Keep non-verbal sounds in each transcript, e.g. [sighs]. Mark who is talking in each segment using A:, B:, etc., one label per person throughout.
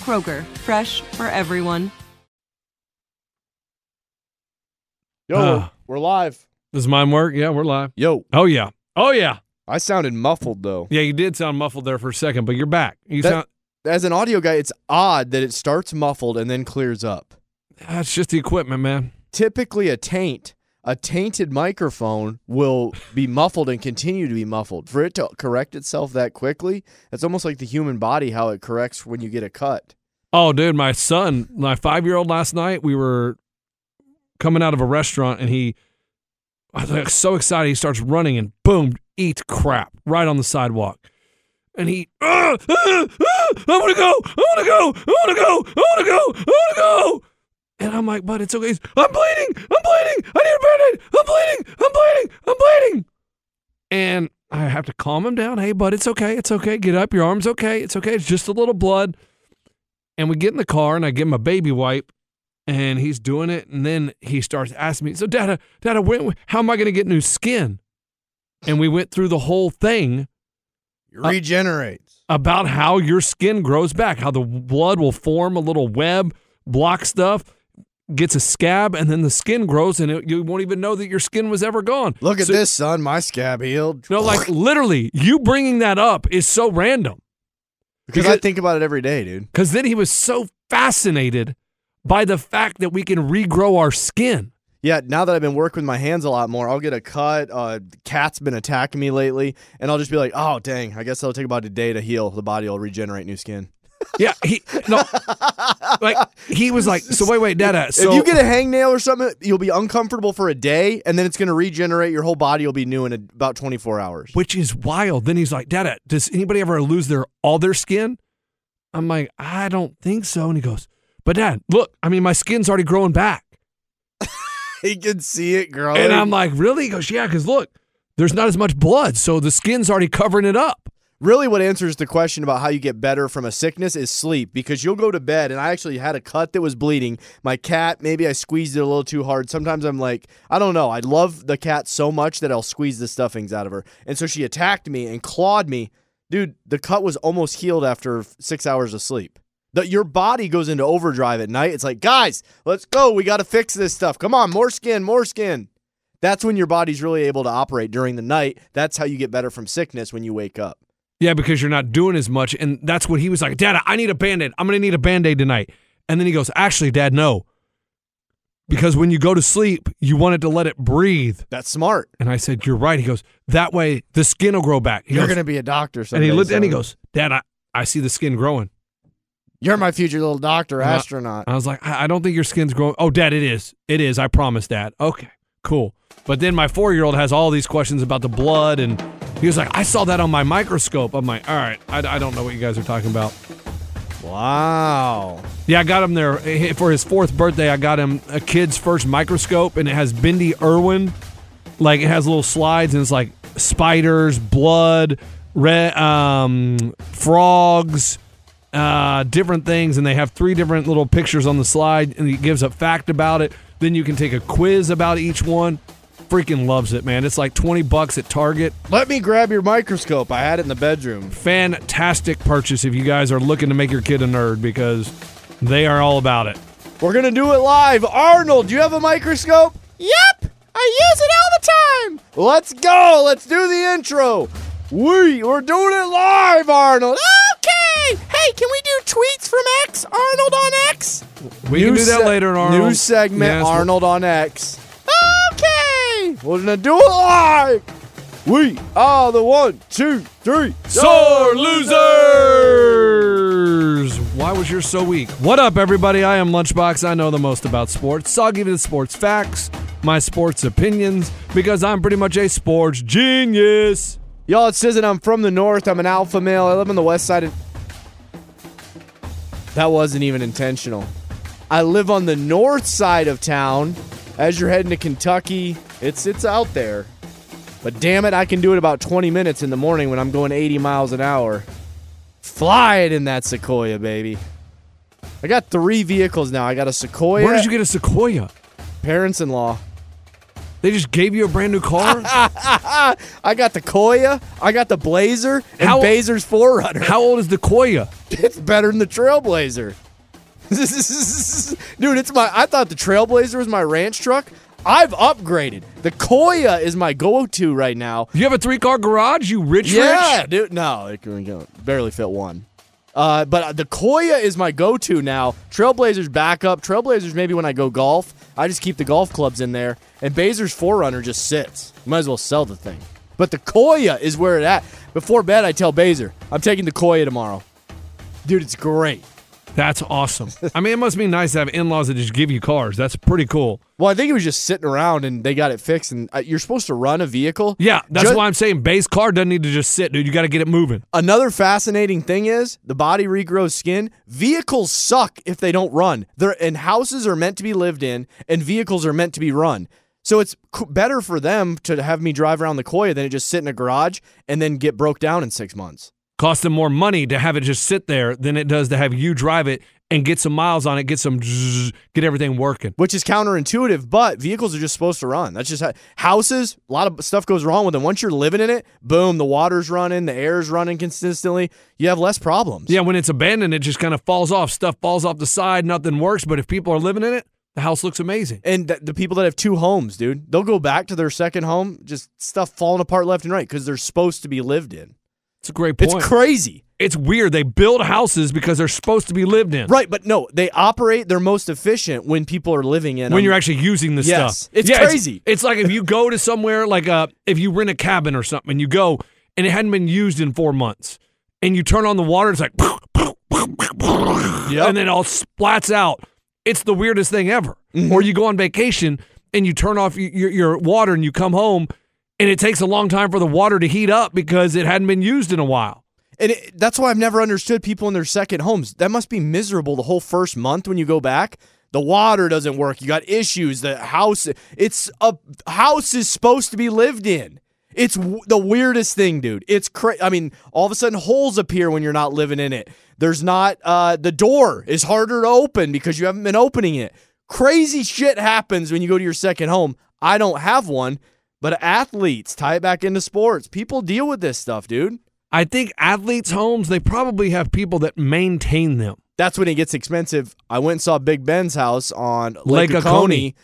A: Kroger, fresh for everyone.
B: Yo,
C: Uh.
B: we're live.
C: Does mine work? Yeah, we're live.
B: Yo,
C: Oh yeah. Oh yeah.
B: I sounded muffled though.
C: Yeah, you did sound muffled there for a second, but you're back. You
B: That-
C: sound
B: As an audio guy, it's odd that it starts muffled and then clears up.
C: that's just the equipment, man.
B: Typically, a taint, a tainted microphone will be muffled and continue to be muffled. For it to correct itself that quickly, it's almost like the human body how it corrects when you get a cut.
C: Oh, dude, my son, my five year old last night, we were coming out of a restaurant and he I was like so excited he starts running and boom, eats crap right on the sidewalk. And he "Ah, ah, ah, I wanna go, I wanna go, I wanna go, I wanna go, I wanna go. And I'm like, but it's okay. I'm bleeding, I'm bleeding, I need a band-aid, I'm bleeding, I'm bleeding, I'm bleeding. And I have to calm him down. Hey, bud, it's okay, it's okay. Get up, your arm's okay, it's okay, it's just a little blood and we get in the car and I give him a baby wipe and he's doing it and then he starts asking me, so Dada, Dada, when, how am I going to get new skin? And we went through the whole thing
B: It uh, regenerates.
C: about how your skin grows back, how the blood will form a little web, block stuff, gets a scab, and then the skin grows and it, you won't even know that your skin was ever gone.
B: Look at
C: So-
B: this, son. My scab healed.
C: No, like [laughs] literally, you bringing that up is so random.
B: because I think about it every day, dude.
C: Because then he was so fascinated by the fact that we can regrow our skin.
B: Yeah, now that I've been working with my hands a lot more, I'll get a cut. Uh, cat's been attacking me lately, and I'll just be like, "Oh, dang! I guess it'll take about a day to heal. The body will regenerate new skin."
C: Yeah, he no, like he was like, so wait, wait, Dada. So
B: if you get a hangnail or something, you'll be uncomfortable for a day, and then it's going to regenerate. Your whole body will be new in a, about 24 hours.
C: which is wild. Then he's like, Dada, does anybody ever lose their all their skin? I'm like, I don't think so. And he goes, but Dad, look, I mean, my skin's already growing back. [laughs]
B: he can see it growing.
C: And I'm like, really? He goes, yeah, because look, there's not as much blood, so the skin's already covering it up.
B: Really, what answers the question about how you get better from a sickness is sleep, because you'll go to bed, and I actually had a cut that was bleeding. My cat, maybe I squeezed it a little too hard. Sometimes I'm like, I don't know. I love the cat so much that I'll squeeze the stuffings out of her, and so she attacked me and clawed me. Dude, the cut was almost healed after six hours of sleep. The, your body goes into overdrive at night. It's like, guys, let's go. We got to fix this stuff. Come on, more skin, more skin. That's when your body's really able to operate during the night. That's how you get better from sickness when you wake up.
C: Yeah, because you're not doing as much. And that's what he was like, Dad, I need a band aid. I'm going to need a band aid tonight. And then he goes, Actually, Dad, no. Because when you go to sleep, you wanted to let it breathe.
B: That's smart.
C: And I said, You're right. He goes, That way the skin will grow back. He
B: You're
C: goes-
B: gonna be a doctor
C: and he looked and he goes, Dad, I, I see the skin growing.
B: "You're my future little doctor,
C: And I-
B: astronaut."
C: I was like, I, I don't think your skin's growing. Oh, Dad, it is. It is. I promise, Dad. Okay, cool. But then my four year old has all these questions about the blood, and he was like, I saw that on my microscope. I'm like, all right, I, I don't know what you guys are talking about.
B: Wow.
C: Yeah, I got him there for his fourth birthday. I got him a kid's first microscope, and it has Bindi Irwin. Like, it has little slides, and it's like spiders, blood, re- um, frogs, uh, different things, and they have three different little pictures on the slide, and it gives a fact about it. Then you can take a quiz about each one. Freaking loves it, man. It's like 20 bucks at Target.
B: Let me grab your microscope. I had it in the bedroom.
C: Fantastic purchase if you guys are looking to make your kid a nerd because they are all about it.
B: We're gonna do it live. Arnold, do you have a microscope? Yep, I use it all the time. Let's go. Let's do the intro. We we're doing it live, Arnold. Okay. Hey, can we do tweets from X? Arnold on X.
C: We can do that
B: se-
C: later, Arnold.
B: New segment,
C: Yes,
B: Arnold on X. Okay, we're gonna do it live. We are the one, two, three,
C: Sore losers! Why was yours so weak? What up, everybody? I am Lunchbox. I know the most about sports, so I'll give you the sports facts, my sports opinions, because I'm pretty much a sports genius.
B: Y'all, it says that I'm from the north. I'm an alpha male. I live on the west side of. That wasn't even intentional. I live on the north side of town. As you're heading to Kentucky, it's it's out there. But damn it, I can do it about 20 minutes in the morning when I'm going 80 miles an hour. Fly it in that Sequoia, baby. I got three vehicles now. I got a Sequoia.
C: Where did you get a Sequoia?
B: Parents-in-law.
C: They just gave you a brand new car? [laughs]
B: I got the Koya. I got the Blazer and
C: How-
B: Bazer's 4Runner.
C: How old is the Koya?
B: It's better than the Trailblazer. [laughs] Dude, it's my I thought the Trailblazer was my ranch truck. I've upgraded. The Koya is my go-to right now.
C: You have a three car garage, you rich
B: Yeah,
C: rich?
B: dude. No, it can barely fit one. Uh, but the Koya is my go-to now. Trailblazer's backup. Trailblazer's maybe when I go golf. I just keep the golf clubs in there, and Bazer's 4Runner just sits. Might as well sell the thing. But the Koya is where it at. Before bed, I tell Bazer, I'm taking the Koya tomorrow. Dude, it's great.
C: That's awesome. I mean, it must be nice to have in laws that just give you cars. That's pretty cool.
B: Well, I think it was just sitting around and they got it fixed. And uh, you're supposed to run a vehicle.
C: Yeah, that's
B: Ju-
C: why I'm saying base car doesn't need to just sit, dude. You got to get it moving.
B: Another fascinating thing is the body regrows skin. Vehicles suck if they don't run. They're and houses are meant to be lived in, and vehicles are meant to be run. So it's better for them to have me drive around the Koya than it just sit in a garage and then get broke down in six months.
C: Costs them more money to have it just sit there than it does to have you drive it and get some miles on it, get some, zzz, get everything working.
B: Which is counterintuitive, but vehicles are just supposed to run. That's just how houses. A lot of stuff goes wrong with them. Once you're living in it, boom, the water's running, the air's running consistently. You have less problems.
C: Yeah, when it's abandoned, it just kind of falls off. Stuff falls off the side, nothing works. But if people are living in it, the house looks amazing.
B: And th- the people that have two homes, dude, they'll go back to their second home, just stuff falling apart left and right because they're supposed to be lived in.
C: It's a great point.
B: It's crazy.
C: It's weird. They build houses because they're supposed to be lived in.
B: Right, but no, they operate their most efficient when people are living in
C: When
B: them.
C: you're actually using the
B: Yes.
C: stuff.
B: It's
C: Yeah,
B: crazy.
C: It's, like if you go to somewhere, like uh, if you rent a cabin or something, and you go and it hadn't been used in four months, and you turn on the water, it's like, and then it all splats out. It's the weirdest thing ever.
B: Mm-hmm.
C: Or you go on vacation and you turn off y- your, your water and you come home, and it takes a long time for the water to heat up because it hadn't been used in a while.
B: And it, that's why I've never understood people in their second homes. That must be miserable the whole first month when you go back. The water doesn't work. You got issues. The house, it's a house is supposed to be lived in. It's w- the weirdest thing, dude. It's crazy. I mean, all of a sudden holes appear when you're not living in it. There's not, uh, the door is harder to open because you haven't been opening it. Crazy shit happens when you go to your second home. I don't have one, but athletes tie it back into sports. People deal with this stuff, dude.
C: I think athletes' homes, they probably have people that maintain them.
B: that's when it gets expensive. I went and saw Big Ben's house on
C: Lake
B: Lake,
C: Oconee.
B: Oconee,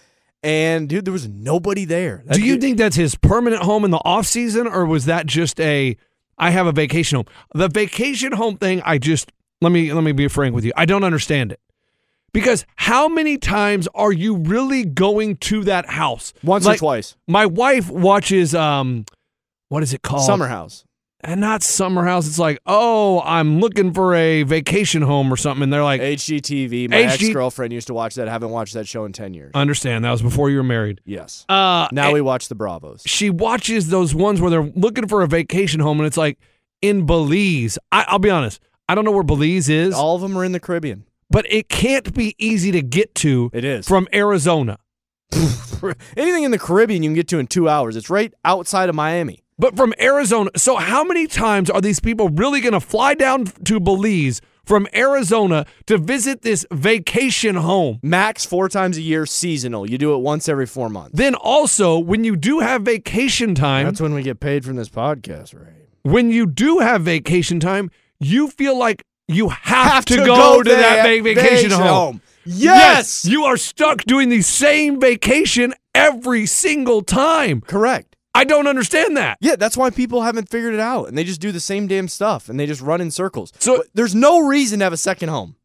B: and dude, there was nobody there. That
C: Do you
B: dude-
C: think that's his permanent home in the off season, or was that just a I have a vacation home? The vacation home thing, I just let me let me be frank with you. I don't understand it. Because how many times are you really going to that house?
B: once
C: Like,
B: or twice?
C: My wife watches um what is it called?
B: Summer house.
C: And not summer house. It's like, oh, I'm looking for a vacation home or something. And they're like,
B: HGTV. My
C: HG
B: ex girlfriend used to watch that. I haven't watched that show in ten years.
C: understand, that was before you were married.
B: yes.
C: Uh
B: Now we watch the Bravos.
C: she watches those ones where they're looking for a vacation home and it's like in Belize. I, I'll be honest, I don't know where Belize is,
B: All of them are in the Caribbean.
C: But it can't be easy to get to
B: It is.
C: from Arizona. [laughs]
B: Anything in the Caribbean you can get to in two hours. It's right outside of Miami.
C: But from Arizona, so how many times are these people really going to fly down to Belize from Arizona to visit this vacation home?
B: Max four times a year, seasonal. You do it once every four months.
C: Then also, when you do have vacation time,
B: That's when we get paid from this podcast, right?
C: when you do have vacation time, you feel like you have,
B: Have
C: to,
B: to
C: go,
B: go
C: to that vacation, home.
B: home. Yes!
C: you are stuck doing the same vacation every single time.
B: Correct.
C: I don't understand that.
B: Yeah, that's why people haven't figured it out, and they just do the same damn stuff, and they just run in circles.
C: So-
B: But there's no reason to have a second home,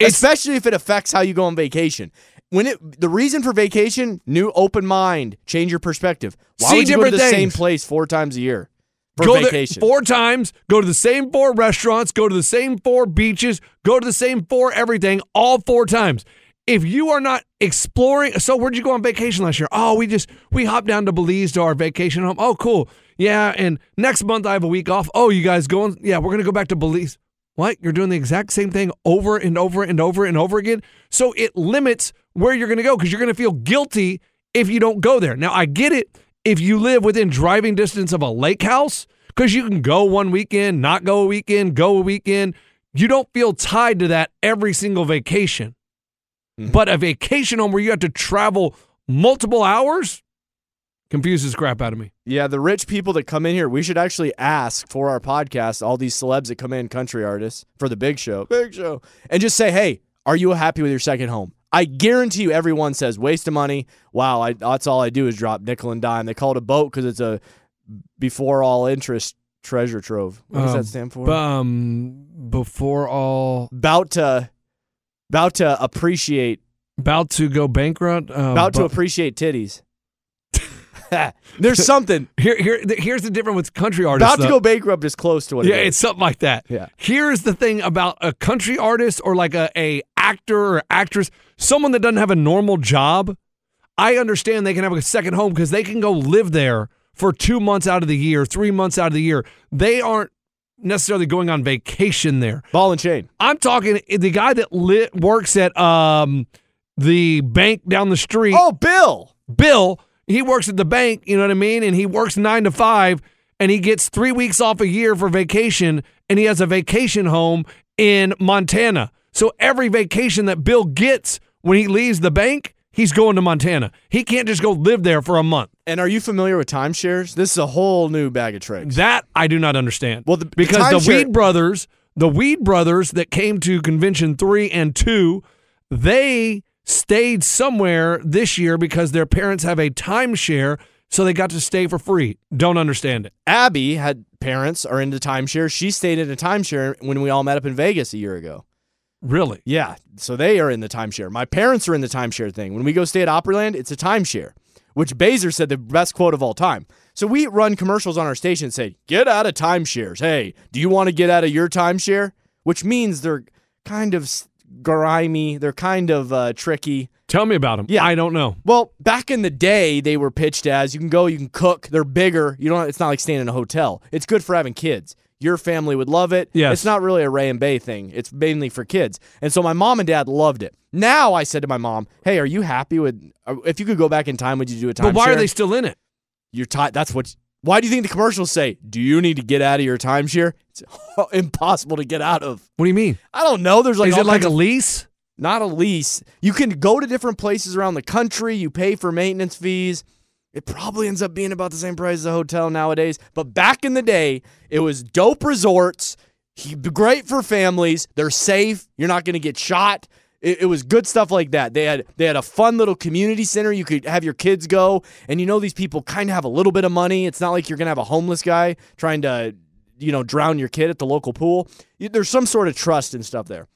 B: especially if it affects how you go on vacation. When it the reason for vacation, new open mind, change your perspective. Why would you go to the
C: different
B: same place four times a year for
C: go there four times, go to the same four restaurants, go to the same four beaches, go to the same four everything, all four times. If you are not exploring, so where'd you go on vacation last year? Oh, we just we hopped down to Belize to our vacation home. Oh, cool. Yeah, and next month I have a week off. Oh, you guys going? Yeah, we're gonna go back to Belize. What? You're doing the exact same thing over and over and over and over again. So it limits where you're gonna go because you're gonna feel guilty if you don't go there. Now I get it if you live within driving distance of a lake house because you can go one weekend, not go a weekend, go a weekend. You don't feel tied to that every single vacation. Mm-hmm. But a vacation home where you have to travel multiple hours confuses crap out of me.
B: Yeah, the rich people that come in here, we should actually ask for our podcast, all these celebs that come in, country artists, for the big show, big show, and just say, hey, are you happy with your second home? I guarantee you everyone says, waste of money. Wow, I, that's all I do is drop nickel and dime. They call it a boat because it's a before all interest treasure trove. What does
C: Um,
B: that stand for?
C: Um, before all
B: about to, about to appreciate,
C: about to go bankrupt. Uh,
B: about to
C: bu-
B: appreciate titties. [laughs] [laughs] There's something.
C: here, here, here's the difference with country artists.
B: About to
C: though.
B: go bankrupt is close to what
C: Yeah,
B: it is.
C: it's something like that.
B: Yeah.
C: Here's the thing about a country artist or like a, a actor or actress, someone that doesn't have a normal job. I understand they can have a second home because they can go live there for two months out of the year, three months out of the year. They aren't necessarily going on vacation there.
B: Ball and chain.
C: I'm talking the guy that lit, works at um the bank down the street.
B: Oh, Bill.
C: Bill, he works at the bank, you know what I mean? And he works nine to five and he gets three weeks off a year for vacation and he has a vacation home in Montana. So every vacation that Bill gets when he leaves the bank, he's going to Montana. He can't just go live there for a month.
B: And are you familiar with timeshares? This is a whole new bag of tricks.
C: That I do not understand.
B: Well, the- the
C: because the,
B: timeshare-
C: Weed Brothers, the Weed Brothers that came to convention three and two, they stayed somewhere this year because their parents have a timeshare, so they got to stay for free. Don't understand it.
B: Abby had parents are into timeshare. She stayed in a timeshare when we all met up in Vegas a year ago.
C: Really?
B: Yeah, so they are in the timeshare. My parents are in the timeshare thing. When we go stay at Opryland, it's a timeshare, which Baser said the best quote of all time. So we run commercials on our station and say, "Get out of timeshares." Hey, do you want to get out of your timeshare? Which means they're kind of grimy. They're kind of uh, tricky.
C: Tell me about them.
B: Yeah.
C: I don't know.
B: Well, back in the day, they were pitched as you can go, you can cook. They're bigger. You don't. It's not like staying in a hotel. It's good for having kids. Your family would love it.
C: Yes.
B: It's not really a Ray and Bay thing. It's mainly for kids. And so my mom and dad loved it. Now I said to my mom, "Hey, are you happy with? If you could go back in time, would you do a timeshare?
C: But why are they still in it?
B: You're ti- That's what. Why do you think the commercials say? Do you need to get out of your timeshare? It's [laughs] impossible to get out of.
C: What do you mean?
B: I don't know. There's like
C: Is it like a lease?
B: not a lease. You can go to different places around the country. You pay for maintenance fees. It probably ends up being about the same price as a hotel nowadays. But back in the day, it was dope resorts. Great for families. They're safe. You're not going to get shot. It, it was good stuff like that. They had they had a fun little community center. You could have your kids go, and you know these people kind of have a little bit of money. It's not like you're going to have a homeless guy trying to, you know, drown your kid at the local pool. There's some sort of trust and stuff there.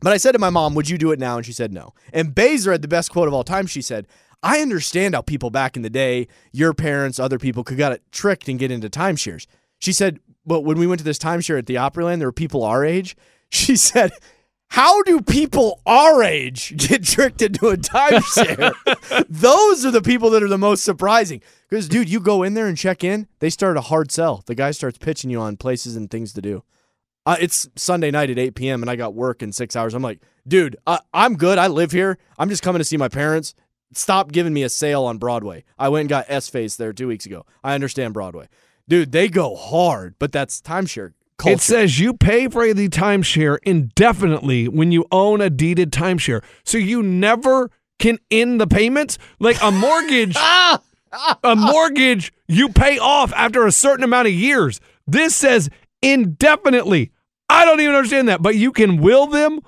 B: But I said to my mom, Would you do it now? And she said no. And Baser had the best quote of all time. She said, I understand how people back in the day, your parents, other people, could got tricked and get into timeshares. She said, But when we went to this timeshare at the Opryland, there were people our age. [laughs] She said, How do people our age get tricked into a timeshare? [laughs] Those are the people that are the most surprising. Because, dude, you go in there and check in, they start a hard sell. The guy starts pitching you on places and things to do. Uh, it's Sunday night at 8 p.m. and I got work in six hours. I'm like, dude, I, I'm good. I live here. I'm just coming to see my parents. Stop giving me a sale on Broadway. I went and got S Face there two weeks ago. I understand Broadway. Dude, they go hard, but that's timeshare culture.
C: It says you pay for the timeshare indefinitely when you own a deeded timeshare. So you never can end the payments. Like a mortgage, [laughs] a mortgage you pay off after a certain amount of years. This says indefinitely. I don't even understand that, but you can will them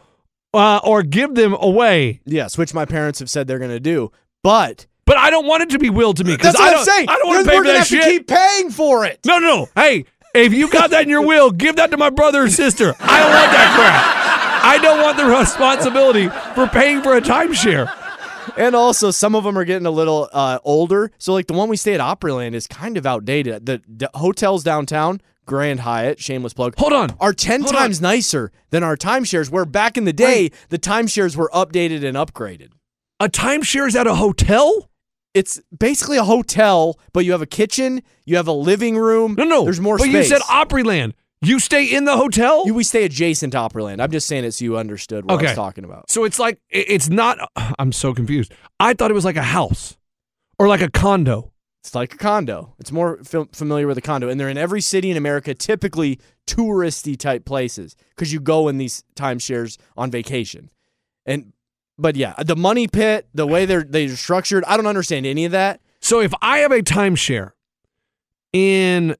C: uh, or give them away.
B: yes, which my parents have said they're going to do. But
C: But I don't want it to be willed to me because I don't.
B: I'm saying.
C: I don't want to pay for that
B: have
C: shit.
B: to keep paying for it.
C: No, no, no. Hey, if you got that in your will, give that to my brother or sister. I don't want that crap. I don't want the responsibility for paying for a timeshare.
B: And also, some of them are getting a little uh, older. So, like the one we stay at Opryland is kind of outdated. The, the hotels downtown, Grand Hyatt, shameless plug,
C: Hold on.
B: are 10
C: Hold
B: times nicer than our timeshares, where back in the day, the timeshares were updated and upgraded.
C: A timeshare is at a hotel?
B: It's basically a hotel, but you have a kitchen, you have a living room.
C: No, no.
B: There's more
C: But
B: space.
C: you said Opryland. You stay in the hotel?
B: You- we stay adjacent to Opryland. I'm just saying it so you understood what I
C: Okay.
B: was talking about.
C: so it's like, it's not. [sighs] I'm so confused. I thought it was like a house or like a condo.
B: It's like a condo. It's more fam- familiar with a condo, and they're in every city in America, typically touristy type places, because you go in these timeshares on vacation. And but yeah, the money pit, the way they're they're structured, I don't understand any of that.
C: So if I have a timeshare in,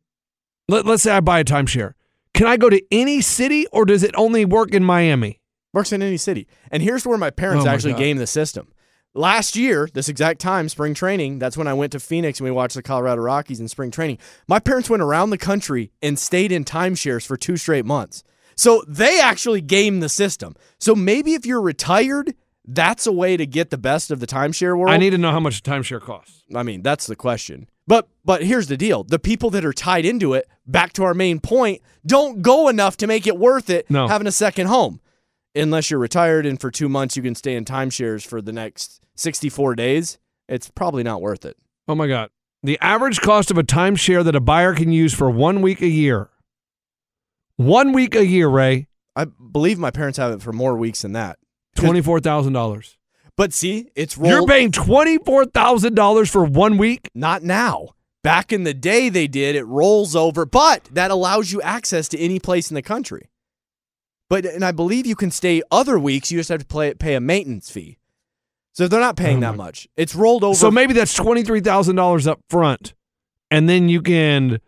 C: let, let's say I buy a timeshare, can I go to any city or does it only work in Miami?
B: Works in any city. And here's where my parents
C: Oh my
B: actually
C: God.
B: game the system. Last year, this exact time, spring training, that's when I went to Phoenix and we watched the Colorado Rockies in spring training. My parents went around the country and stayed in timeshares for two straight months. So they actually game the system. So maybe if you're retired, that's a way to get the best of the timeshare world.
C: I need to know how much a timeshare costs.
B: I mean, that's the question. But but here's the deal: the people that are tied into it, back to our main point, don't go enough to make it worth it
C: No.
B: having a second home. Unless you're retired and for two months you can stay in timeshares for the next 64 days, it's probably not worth it.
C: Oh my God. The average cost of a timeshare that a buyer can use for one week a year. One week a year, Ray,
B: I believe my parents have it for more weeks than that.
C: $24,000.
B: But see, it's rolled.
C: You're paying $24,000 for one week?
B: not now. Back in the day, they did. It rolls over, but that allows you access to any place in the country. But and I believe you can stay other weeks. You just have to play, pay a maintenance fee. So they're not paying
C: Oh
B: that much. It's rolled over.
C: So maybe that's $23,000 up front and then you can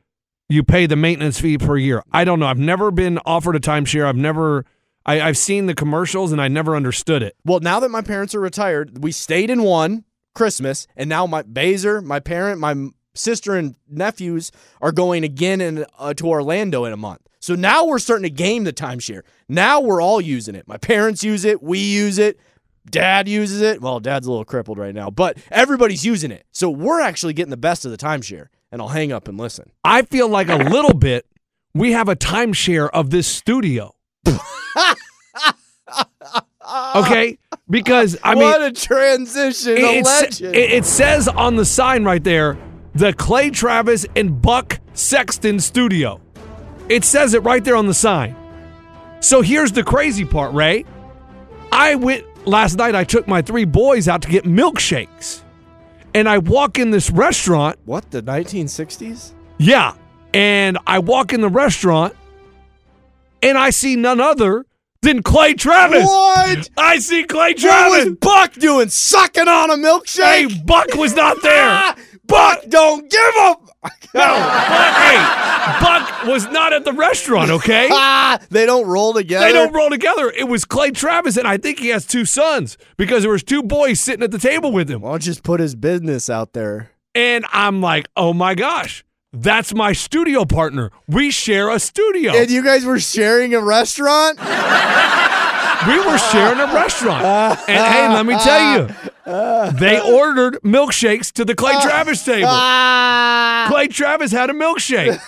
C: you pay the maintenance fee per year. I don't know. I've never been offered a timeshare. I've never I, I've seen the commercials and I never understood it.
B: well, now that my parents are retired, we stayed in one Christmas, and now my Baser, my parent, my sister, and nephews are going again in, uh, to Orlando in a month. So now we're starting to game the timeshare. Now we're all using it. My parents use it. We use it. Dad uses it. Well, dad's a little crippled right now, but everybody's using it. So we're actually getting the best of the timeshare. And I'll hang up and listen.
C: I feel like a little bit we have a timeshare of this studio. [laughs] okay? Because I mean
B: what a transition, a
C: it,
B: legend.
C: it, it says on the sign right there, the Clay Travis and Buck Sexton Studio. It says it right there on the sign. So here's the crazy part, Ray. I went last night, I took my three boys out to get milkshakes. And I walk in this restaurant.
B: what the 1960s?
C: Yeah. And I walk in the restaurant and I see none other than Clay Travis.
B: What?
C: I see Clay Travis.
B: What was Buck doing? Sucking on a milkshake?
C: Hey, Buck was not there. [laughs]
B: Buck, don't give up.
C: No, [laughs] Buck, hey, Buck was not at the restaurant, okay?
B: Ah, [laughs] they don't roll together.
C: They don't roll together. It was Clay Travis, and I think he has two sons because there was two boys sitting at the table with him.
B: Why don't you just put his business out there?
C: And I'm like, oh my gosh, that's my studio partner. We share a studio.
B: And you guys were sharing a restaurant? [laughs]
C: we were sharing a restaurant. And hey, let me tell you, they ordered milkshakes to the Clay Travis table.
B: Ah.
C: Clay Travis had a milkshake.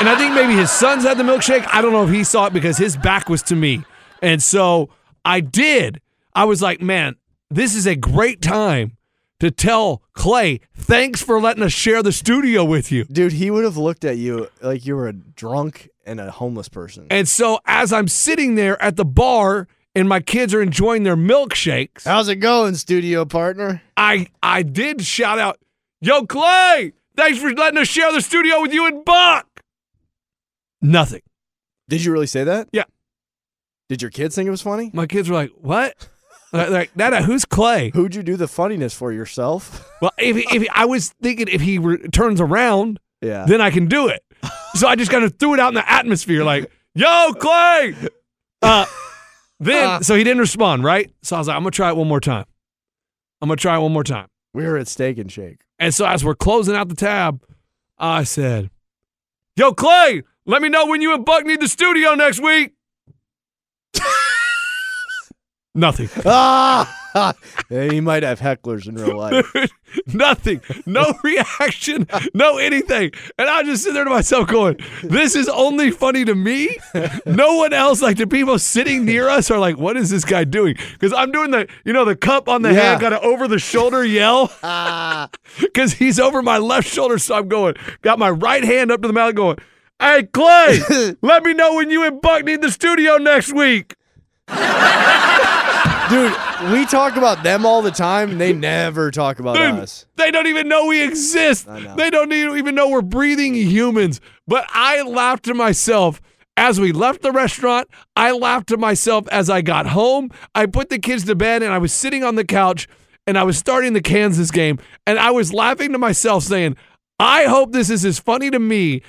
C: and I think maybe his sons had the milkshake. I don't know if he saw it because his back was to me. And so I did. I was like, man, this is a great time to tell Clay, thanks for letting us share the studio with you.
B: Dude, he would have looked at you like you were a drunk and a homeless person.
C: And so as I'm sitting there at the bar and my kids are enjoying their milkshakes,
B: How's it going, studio partner?
C: I I did shout out, "Yo, Clay, Thanks for letting us share the studio with you and Buck. Nothing.
B: Did you really say that?
C: Yeah.
B: Did your kids think it was funny?
C: My kids were like, "What?" They're like, Nana, who's Clay?
B: Who'd you do the funniness for yourself? [laughs]
C: Well, if, he- if he, I was thinking if he re- turns around,
B: Yeah.
C: then I can do it. So I just kind of threw it out in the atmosphere, like, "Yo, Clay." Uh, then, so he didn't respond, right? So I was like, "I'm gonna try it one more time. I'm gonna try it one more time."
B: we were at Steak and Shake.
C: And so as we're closing out the tab, I said, Yo, Clay, let me know when you and Buck need the studio next week. [laughs] Nothing. [laughs]
B: Ah! [laughs] he might have hecklers in real life. [laughs]
C: Nothing. No reaction. No anything. And I just sit there to myself going, this is only funny to me. No one else, like the people sitting near us are like, what is this guy doing? Because I'm doing the, you know, the cup on the
B: Yeah.
C: hand, got an over the shoulder yell.
B: Ah.
C: Because he's over my left shoulder. So I'm going, got my right hand up to the mouth going, hey, Clay, let me know when you and Buck need the studio next week.
B: Dude, we talk about them all the time, and they never talk about
C: Dude,
B: us.
C: They don't even know we exist.
B: I know.
C: They don't even know we're breathing humans. But I laughed to myself as we left the restaurant. I laughed to myself as I got home. I put the kids to bed and I was sitting on the couch and I was starting the Kansas game and I was laughing to myself saying, I hope this is as funny to me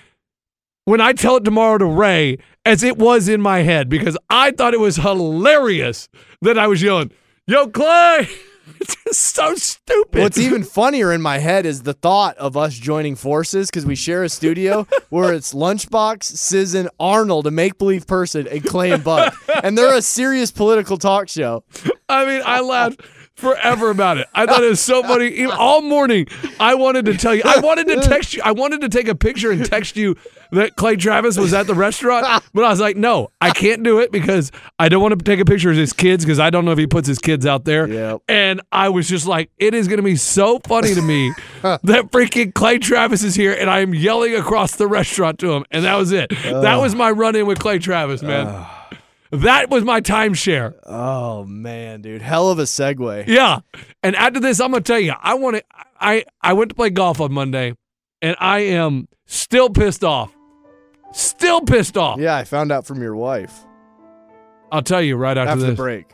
C: when I tell it tomorrow to Ray as it was in my head because I thought it was hilarious that I was yelling, Yo, Clay! [laughs] It's just so stupid.
B: What's even funnier in my head is the thought of us joining forces because we share a studio [laughs] where it's Lunchbox, Sizzin, Arnold, a make believe person, and Clay and Buck. And they're a serious political talk show.
C: I mean, I laughed forever about it. I thought it was so funny. All morning, I wanted to tell you. I wanted to text you. I wanted to take a picture and text you that Clay Travis was at the restaurant, but I was like, no, I can't do it because I don't want to take a picture of his kids because I don't know if he puts his kids out there.
B: Yep.
C: And I was just like, it is going to be so funny to me that freaking Clay Travis is here and I am yelling across the restaurant to him. And that was it. That was my run in with Clay Travis, man. That was my timeshare.
B: Oh, man, dude. Hell of a segue.
C: Yeah. And after this, I'm gonna tell you, I want to. I I went to play golf on Monday, and I am still pissed off. Still pissed off.
B: Yeah, I found out from your wife
C: I'll tell you right after,
B: after the break.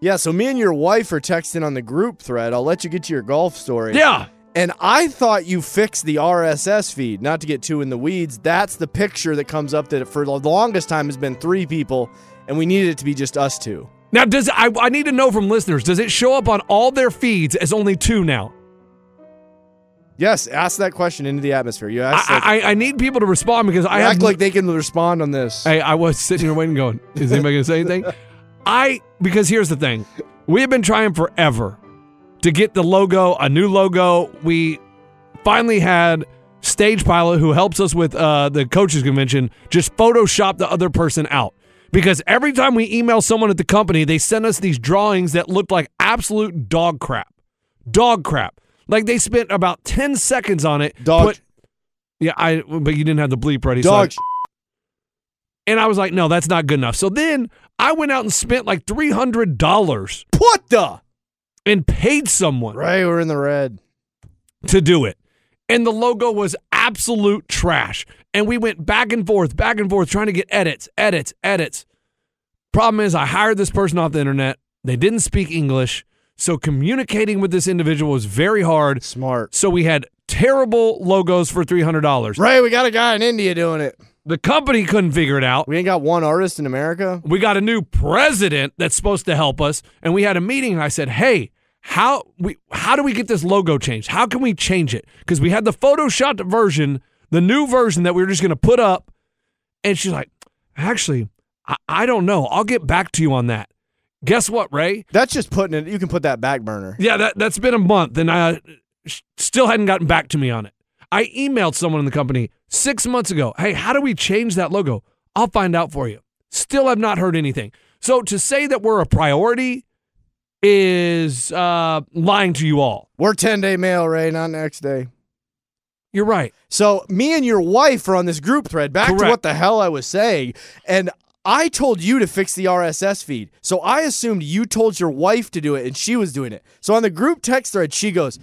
B: Yeah, so me and your wife are texting on the group thread. I'll let you get to your golf story.
C: Yeah.
B: And I thought you fixed the RSS feed, not to get too in the weeds. That's the picture that comes up that for the longest time has been three people, and we needed it to be just us two.
C: Now, does I, I need to know from listeners? Does it show up on all their feeds as only two now?
B: Yes, ask that question into the atmosphere. You ask, like,
C: I, I, I need people to respond because I
B: act
C: have
B: like they can respond on this.
C: Hey, I was sitting here waiting, going, "Is anybody going to say anything?" [laughs] I because here's the thing, we have been trying forever to get the logo, a new logo. We finally had Stage Pilot, who helps us with uh, the coaches convention, just Photoshop the other person out. Because every time we email someone at the company, they send us these drawings that look like absolute dog crap. Dog crap. Like they spent about 10 seconds on it.
B: Dog
C: put- yeah, I but you didn't have the bleep ready. so
B: Dog.
C: And I was like, no, that's not good enough. So then I went out and spent like $300
B: what the?
C: and paid someone
B: Right, we're in the red.
C: to do it. And the logo was absolute trash. And we went back and forth, back and forth, trying to get edits, edits, edits. Problem is, I hired this person off the internet. They didn't speak English. So communicating with this individual was very hard.
B: Smart.
C: So we had terrible logos for $300.
B: Right, we got a guy in India doing it.
C: The company couldn't figure it out.
B: We ain't got one artist in America.
C: we got a new president that's supposed to help us and we had a meeting and i said hey how we how do we get this logo changed how can we change it because we had the photoshopped version the new version that we were just going to put up and she's like actually I, I don't know i'll get back to you on that guess what ray
B: That's just putting it. You can put that back burner.
C: yeah that, that's been a month and i still hadn't gotten back to me on it i emailed someone in the company six months ago hey how do we change that logo i'll find out for you still have not heard anything so to say that we're a priority is uh, lying to you all
B: We're 10 day mail, Ray, not next day.
C: you're right
B: So me and your wife are on this group thread. Back to what the hell I was saying. And I told you to fix the RSS feed. So I assumed you told your wife to do it and she was doing it. So on the group text thread, she goes,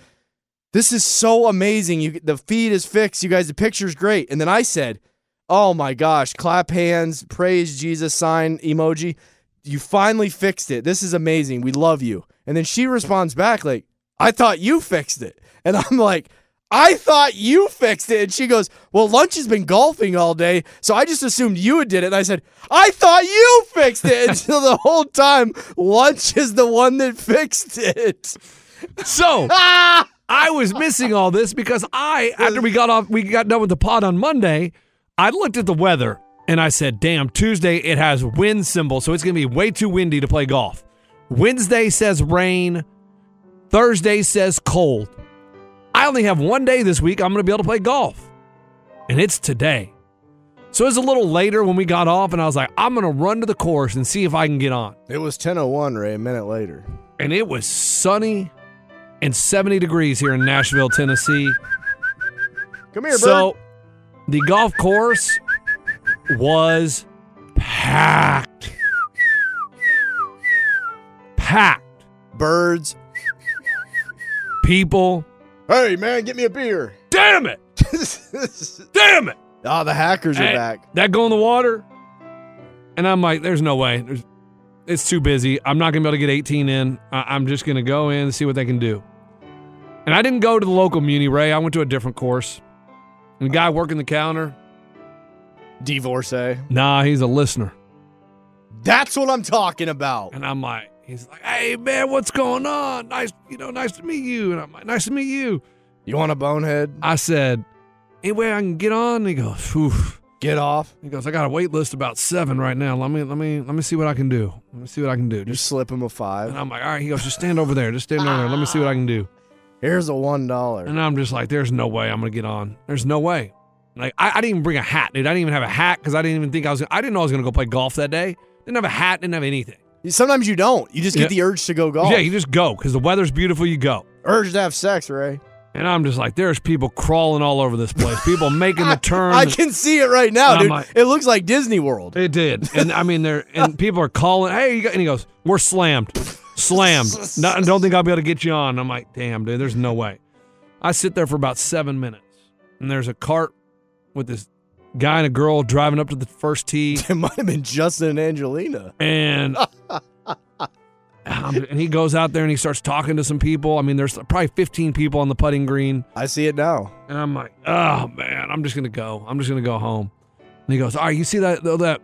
B: This is so amazing. You the feed is fixed. You guys, the picture's great. And then I said, Oh my gosh, clap hands, praise Jesus sign emoji. You finally fixed it. This is amazing. We love you. And then she responds back like, I thought you fixed it. And [laughs] I'm like, I thought you fixed it. And she goes, Well, Lunch has been golfing all day. So I just assumed you had did it. And I said, I thought you fixed it. [laughs] And so the whole time, Lunch is the one that fixed it.
C: so
B: Ah! [laughs]
C: i was missing all this because i after we got off we got done with the pod on monday i looked at the weather and i said damn tuesday it has wind symbol so it's going to be way too windy to play golf wednesday says rain thursday says cold I only have one day this week I'm going to be able to play golf, and it's today. So it was a little later when we got off, and I was like, I'm going to run to the course and see if I can get on.
B: It was 10.01, Ray, a minute later.
C: And it was sunny and 70 degrees here in Nashville, Tennessee.
B: Come here, bro.
C: so the golf course was packed. Packed.
B: Birds.
C: People.
B: Hey, man, get me a beer.
C: Damn it! [laughs] Damn it!
B: Oh, the hackers are
C: Hey,
B: back.
C: That go in the water. And I'm like, there's no way. There's, it's too busy. I'm not going to be able to get 18 in. I, I'm just going to go in and see what they can do. And I didn't go to the local Muni Ray. I went to a different course. And the guy working the counter,
B: Divorcee.
C: nah, he's a listener.
B: That's what I'm talking about.
C: And I'm like, he's like, hey, man, what's going on? Nice, you know, nice to meet you. And I'm like, nice to meet you.
B: You want a bonehead?
C: I said, any way I can get on? And he goes, Phew.
B: Get off.
C: He goes, I got a wait list about seven right now. Let me, let me, let me see what I can do. Let me see what I can do.
B: Just
C: Just
B: slip him a five.
C: And I'm like, all right. He goes, just stand over there. Just stand over there. Let me see what I can do.
B: Here's a one dollar.
C: And I'm just like, there's no way I'm gonna get on. There's no way. Like I, I didn't even bring a hat, dude. I didn't even have a hat because I didn't even think I was. I didn't know I was gonna go play golf that day. Didn't have a hat. Didn't have anything.
B: Sometimes you don't. You just
C: Yeah.
B: get the urge to go golf.
C: Yeah, you just go because the weather's beautiful. You go.
B: urge to have sex, Ray.
C: And I'm just like, there's people crawling all over this place. People making the [laughs] turn.
B: I can see it right now, dude.
C: like-
B: it looks like Disney World.
C: It did, and I mean, there and [laughs] people are calling. Hey, you got, and he goes, "We're slammed, slammed. [laughs] No, I don't think I'll be able to get you on." I'm like, "Damn, dude, there's no way." I sit there for about seven minutes, and there's a cart with this guy and a girl driving up to the first tee,
B: It might have been Justin and Angelina.
C: and um, and he goes out there and he starts talking to some people. I mean, there's probably 15 people on the putting green.
B: I see it now.
C: And I'm like, oh man, I'm just gonna go. I'm just gonna go home. And he goes, all right, you see that that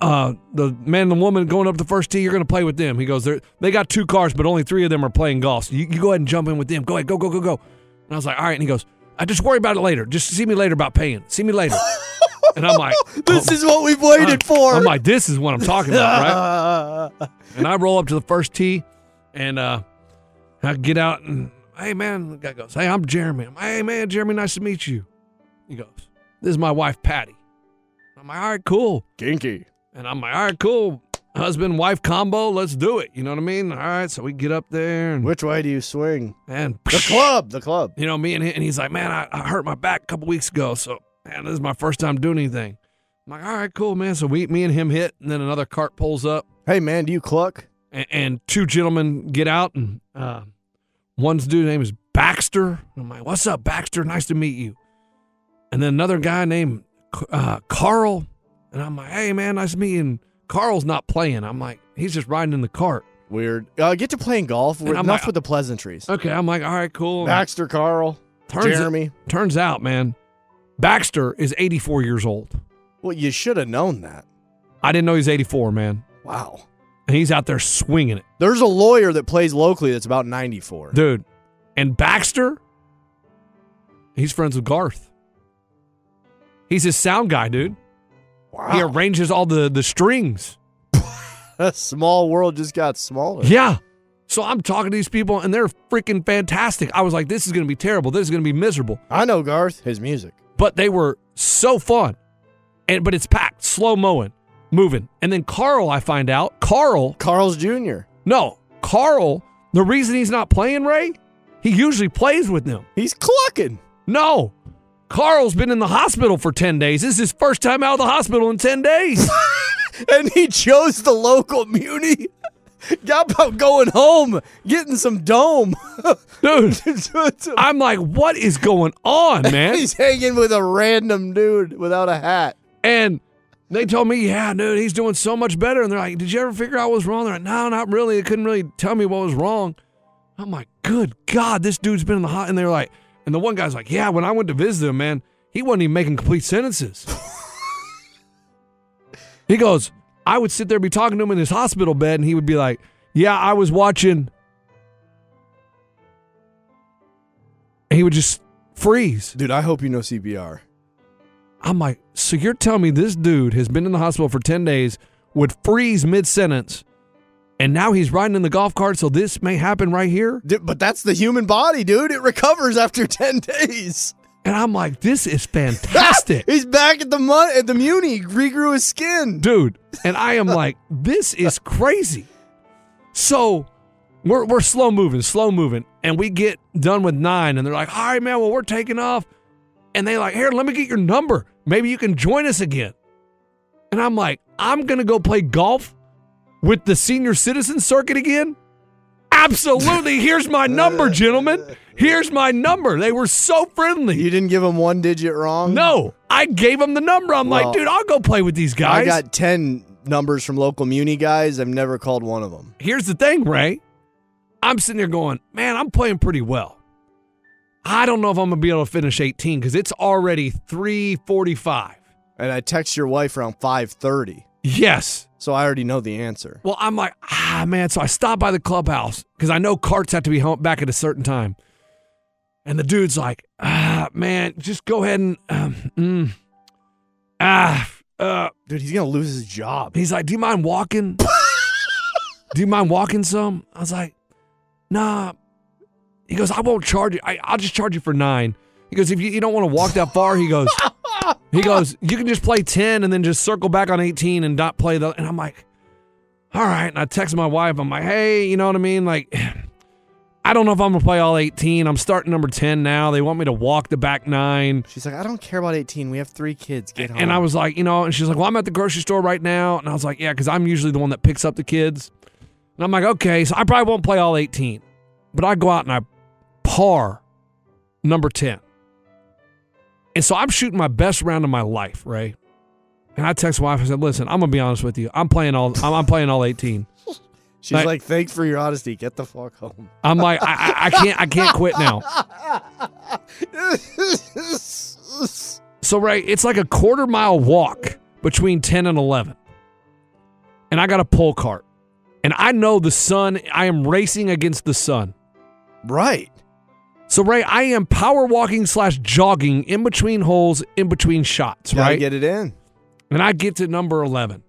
C: uh the man and the woman going up the first tee, you're gonna play with them. He goes, they they got two cars, but only three of them are playing golf. So you, you go ahead and jump in with them. Go ahead, go, go, go, go. And I was like, all right. And he goes, I just worry about it later. Just see me later about paying. See me later. [laughs] and I'm like, [laughs]
B: This
C: oh,
B: is what we've waited for.
C: I'm like, this is what I'm talking about, right? [laughs] And I roll up to the first tee and uh I get out and hey man, the guy goes, Hey, I'm Jeremy. I'm like, hey man, Jeremy, nice to meet you. He goes, This is my wife Patty. I'm like, all right, cool.
B: Kinky.
C: And I'm like, all right, cool. husband wife combo. Let's do it. You know what I mean? All right, so we get up there and
B: Which way do you swing?
C: and
B: The club. The club.
C: you know me and, he, and he's like, man, I, I hurt my back a couple weeks ago, so man, this is my first time doing anything. I'm like, all right, cool, man. So we, me and him hit, and then another cart pulls up,
B: Hey man, do you cluck?
C: and, and two gentlemen get out, and uh, one's dude name is Baxter. I'm like, what's up, Baxter? Nice to meet you. And then another guy named uh, Carl, and I'm like, hey man, nice to meet you. And Carl's not playing. I'm like, he's just riding in the cart.
B: Weird. Uh, get to playing golf.
C: I'm
B: Enough
C: like-
B: with the pleasantries.
C: Okay, I'm like, all right, cool.
B: Baxter, Carl,
C: Turns
B: Jeremy.
C: turns out, man, Baxter is 84 years old.
B: Well, you should have known that.
C: I didn't know he's 84, man.
B: Wow.
C: And he's out there swinging it,
B: There's a lawyer that plays locally that's about 94.
C: dude. And Baxter, he's friends with Garth. He's his sound guy, dude.
B: Wow.
C: He arranges all the the strings. [laughs]
B: A small world just got smaller.
C: Yeah. So I'm talking to these people, and they're freaking fantastic. I was like, this is going to be terrible. This is going to be miserable.
B: I know Garth. His music.
C: But they were so fun, and but it's packed, slow mowing, moving. And then Carl, I find out, Carl
B: Carl's Jr.
C: No, Carl, the reason he's not playing Ray, he usually plays with them.
B: He's clucking.
C: No, Carl's been in the hospital for 10 days. This is his first time out of the hospital in 10 days. [laughs]
B: and he chose the local muni. [laughs] Got about going home, getting some dome. [laughs]
C: Dude, [laughs] I'm like, what is going on, man?
B: He's hanging with a random dude without a hat.
C: And they told me, yeah, dude, he's doing so much better. And they're like, did you ever figure out what was wrong? They're like, no, not really. They couldn't really tell me what was wrong. I'm like, good God, this dude's been in the hot. And they're like, and the one guy's like, yeah, when I went to visit him, man, he wasn't even making complete sentences. he goes, I would sit there be talking to him in his hospital bed, and he would be like, yeah, I was watching. And he would just freeze.
B: Dude, I hope you know CPR.
C: I'm like, so you're telling me this dude has been in the hospital for 10 days, would freeze mid sentence, and now he's riding in the golf cart, so this may happen right here?
B: Dude, but that's the human body, dude. It recovers after [laughs] 10 days.
C: And I'm like, this is [laughs] fantastic.
B: He's back at the mun- at the Muni. Regrew his skin.
C: dude. And I am like, this is crazy. So we're we're slow moving, slow moving, and we get done with nine, and they're like, all right, man, well, we're taking off. And they like, here, let me get your number. Maybe you can join us again. And I'm like, I'm gonna go play golf with the senior citizen circuit again. Absolutely. Here's my number, gentlemen. Here's my number. They were so friendly.
B: You didn't give them one digit wrong?
C: No, I gave them the number. I'm
B: Well,
C: like, dude, I'll go play with these guys.
B: I got 10 numbers from local Muni guys. I've never called one of them.
C: here's the thing, Ray. I'm sitting there going, man, I'm playing pretty well. I don't know if I'm gonna be able to finish 18 because it's already 345.
B: And I text your wife around 5:30.
C: Yes.
B: So I already know the answer.
C: Well, I'm like, ah, man. So I stop by the clubhouse because I know carts have to be home back at a certain time. And the dude's like, ah, man, just go ahead and, um, mm, ah, uh,
B: Dude, he's going to lose his job.
C: He's like, "Do you mind walking? [laughs] Do you mind walking some?" I was like, "Nah." He goes, "I won't charge you. I, I'll just charge you for nine. He goes, "If you, you don't want to walk that far," he goes, "He goes, you can just play ten and then just circle back on eighteen and not play the." And I'm like, "All right." And I text my wife. I'm like, "Hey, you know what I mean? Like, [sighs] I don't know if I'm gonna play all eighteen. I'm starting number ten now. They want me to walk the back nine.
B: She's like, I don't care about 18. We have three kids. Get home.
C: And I was like, you know, and she's like, well, I'm at the grocery store right now. And I was like, yeah, because I'm usually the one that picks up the kids. And I'm like, okay, so I probably won't play all 18, but I go out and I par number 10. And so I'm shooting my best round of my life, Ray. And I text my wife. I said, listen, I'm gonna be honest with you. I'm playing all. I'm, I'm playing all 18. [laughs]
B: She's
C: like-
B: like, thanks for your honesty. Get the fuck home.
C: I'm like, I, I, I can't. I can't quit now. [laughs] So Ray, it's like a quarter mile walk between 10 and 11. And I got a pull cart. And I know the sun, I am racing against the sun.
B: right.
C: So Ray, I am power walking slash jogging in between holes, in between shots,
B: Gotta
C: right?
B: get it in.
C: and I get to number 11.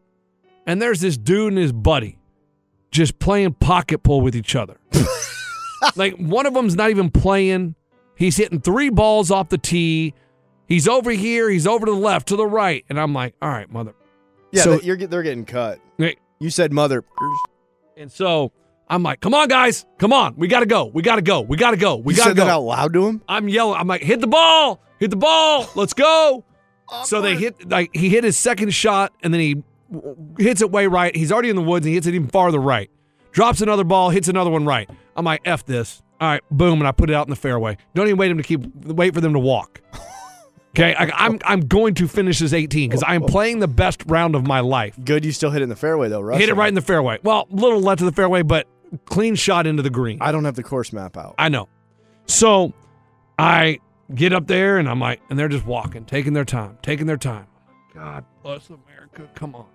C: And there's this dude and his buddy just playing pocket pull with each other. [laughs] like one of them's not even playing. He's hitting three balls off the tee. He's over here, he's over to the left, to the right. And I'm like, all right, mother.
B: Yeah,
C: So-
B: they're getting cut.
C: Hey,
B: You said mother.
C: And so I'm like, come on, guys, come on, we gotta go, we gotta go, we gotta go, we
B: you
C: gotta
B: said
C: go.
B: that out loud to him.
C: I'm yelling. I'm like, hit the ball, hit the ball, let's go. [laughs] so they hit like he hit his second shot and then he w- hits it way right. He's already in the woods and he hits it even farther right. Drops another ball, hits another one right. I'm like, f this. All right, boom, and I put it out in the fairway. Don't even wait him to keep wait for them to walk. Okay, I, I'm I'm going to finish this 18 because I am playing the best round of my life.
B: Good, you still hit it in the fairway though, Russ.
C: Hit it right in the fairway. Well, a little left of the fairway, but clean shot into the green.
B: I don't have the course map out.
C: I know. So I get up there and I'm like, and they're just walking, taking their time, taking their time. God bless America. Come on.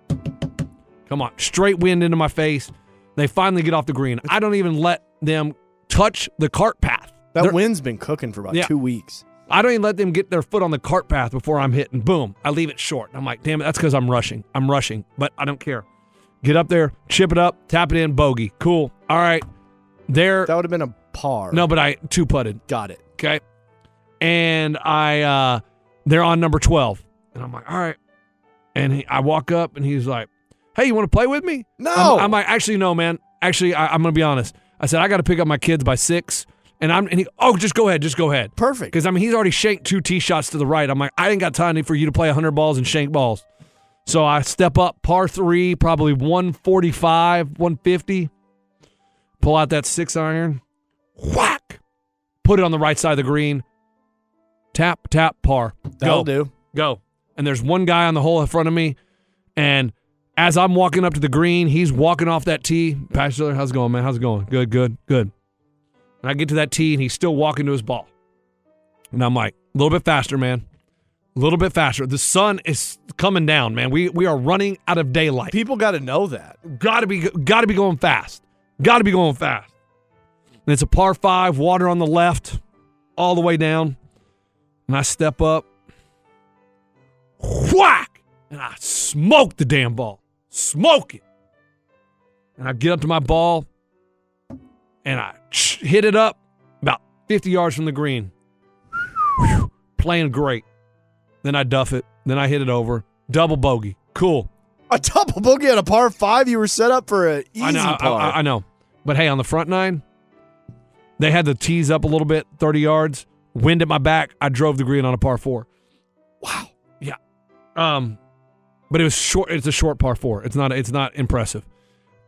C: Come on. Straight wind into my face. They finally get off the green. I don't even let them touch the cart path.
B: That
C: They're-
B: wind's been cooking for about
C: Yeah.
B: two weeks.
C: I don't even let them get their foot on the cart path before I'm hitting. Boom. I leave it short. I'm like, damn it, that's because I'm rushing. I'm rushing, but I don't care. Get up there, chip it up, tap it in, bogey. Cool. All right. There.
B: That would have been a par.
C: No, but I two putted.
B: got it.
C: Okay. And I uh they're on number 12. And I'm like, all right. And he, I walk up and he's like, hey, you want to play with me?
B: No.
C: I'm, I'm like, actually, no, man. Actually, I, I'm going to be honest. I said, I got to pick up my kids by six. And I'm, and he, oh, just go ahead. Just go ahead.
B: Perfect.
C: Because, I mean, he's already shanked two tee shots to the right. I'm like, I ain't got time for you to play 100 balls and shank balls. So I step up par three, probably 145, 150. Pull out that six iron. Whack. Put it on the right side of the green. Tap, tap, par.
B: That'll
C: Go.
B: do.
C: Go. And there's one guy on the hole in front of me. And as I'm walking up to the green, he's walking off that tee. Pastor, how's it going, man? How's it going? Good, good, good. And I get to that tee and he's still walking to his ball. And I'm like, a little bit faster, man. A little bit faster. The sun is coming down, man. We we are running out of daylight.
B: People got to know that.
C: Gotta be gotta be going fast. Gotta be going fast. And it's a par five, water on the left, all the way down. And I step up. Whack! And I smoke the damn ball. Smoke it. And I get up to my ball and I hit it up about 50 yards from the green. Playing great. Then I duff it. Then I hit it over. Double bogey. Cool.
B: A double bogey on a par five. You were set up for an easy
C: I know, I-
B: par.
C: I, I know. But hey, on the front nine, they had the tees up a little bit, 30 yards. Wind at my back. I drove the green on a par four. Wow. Yeah. Um, but it was short. It's a short par four. It's not. It's not impressive.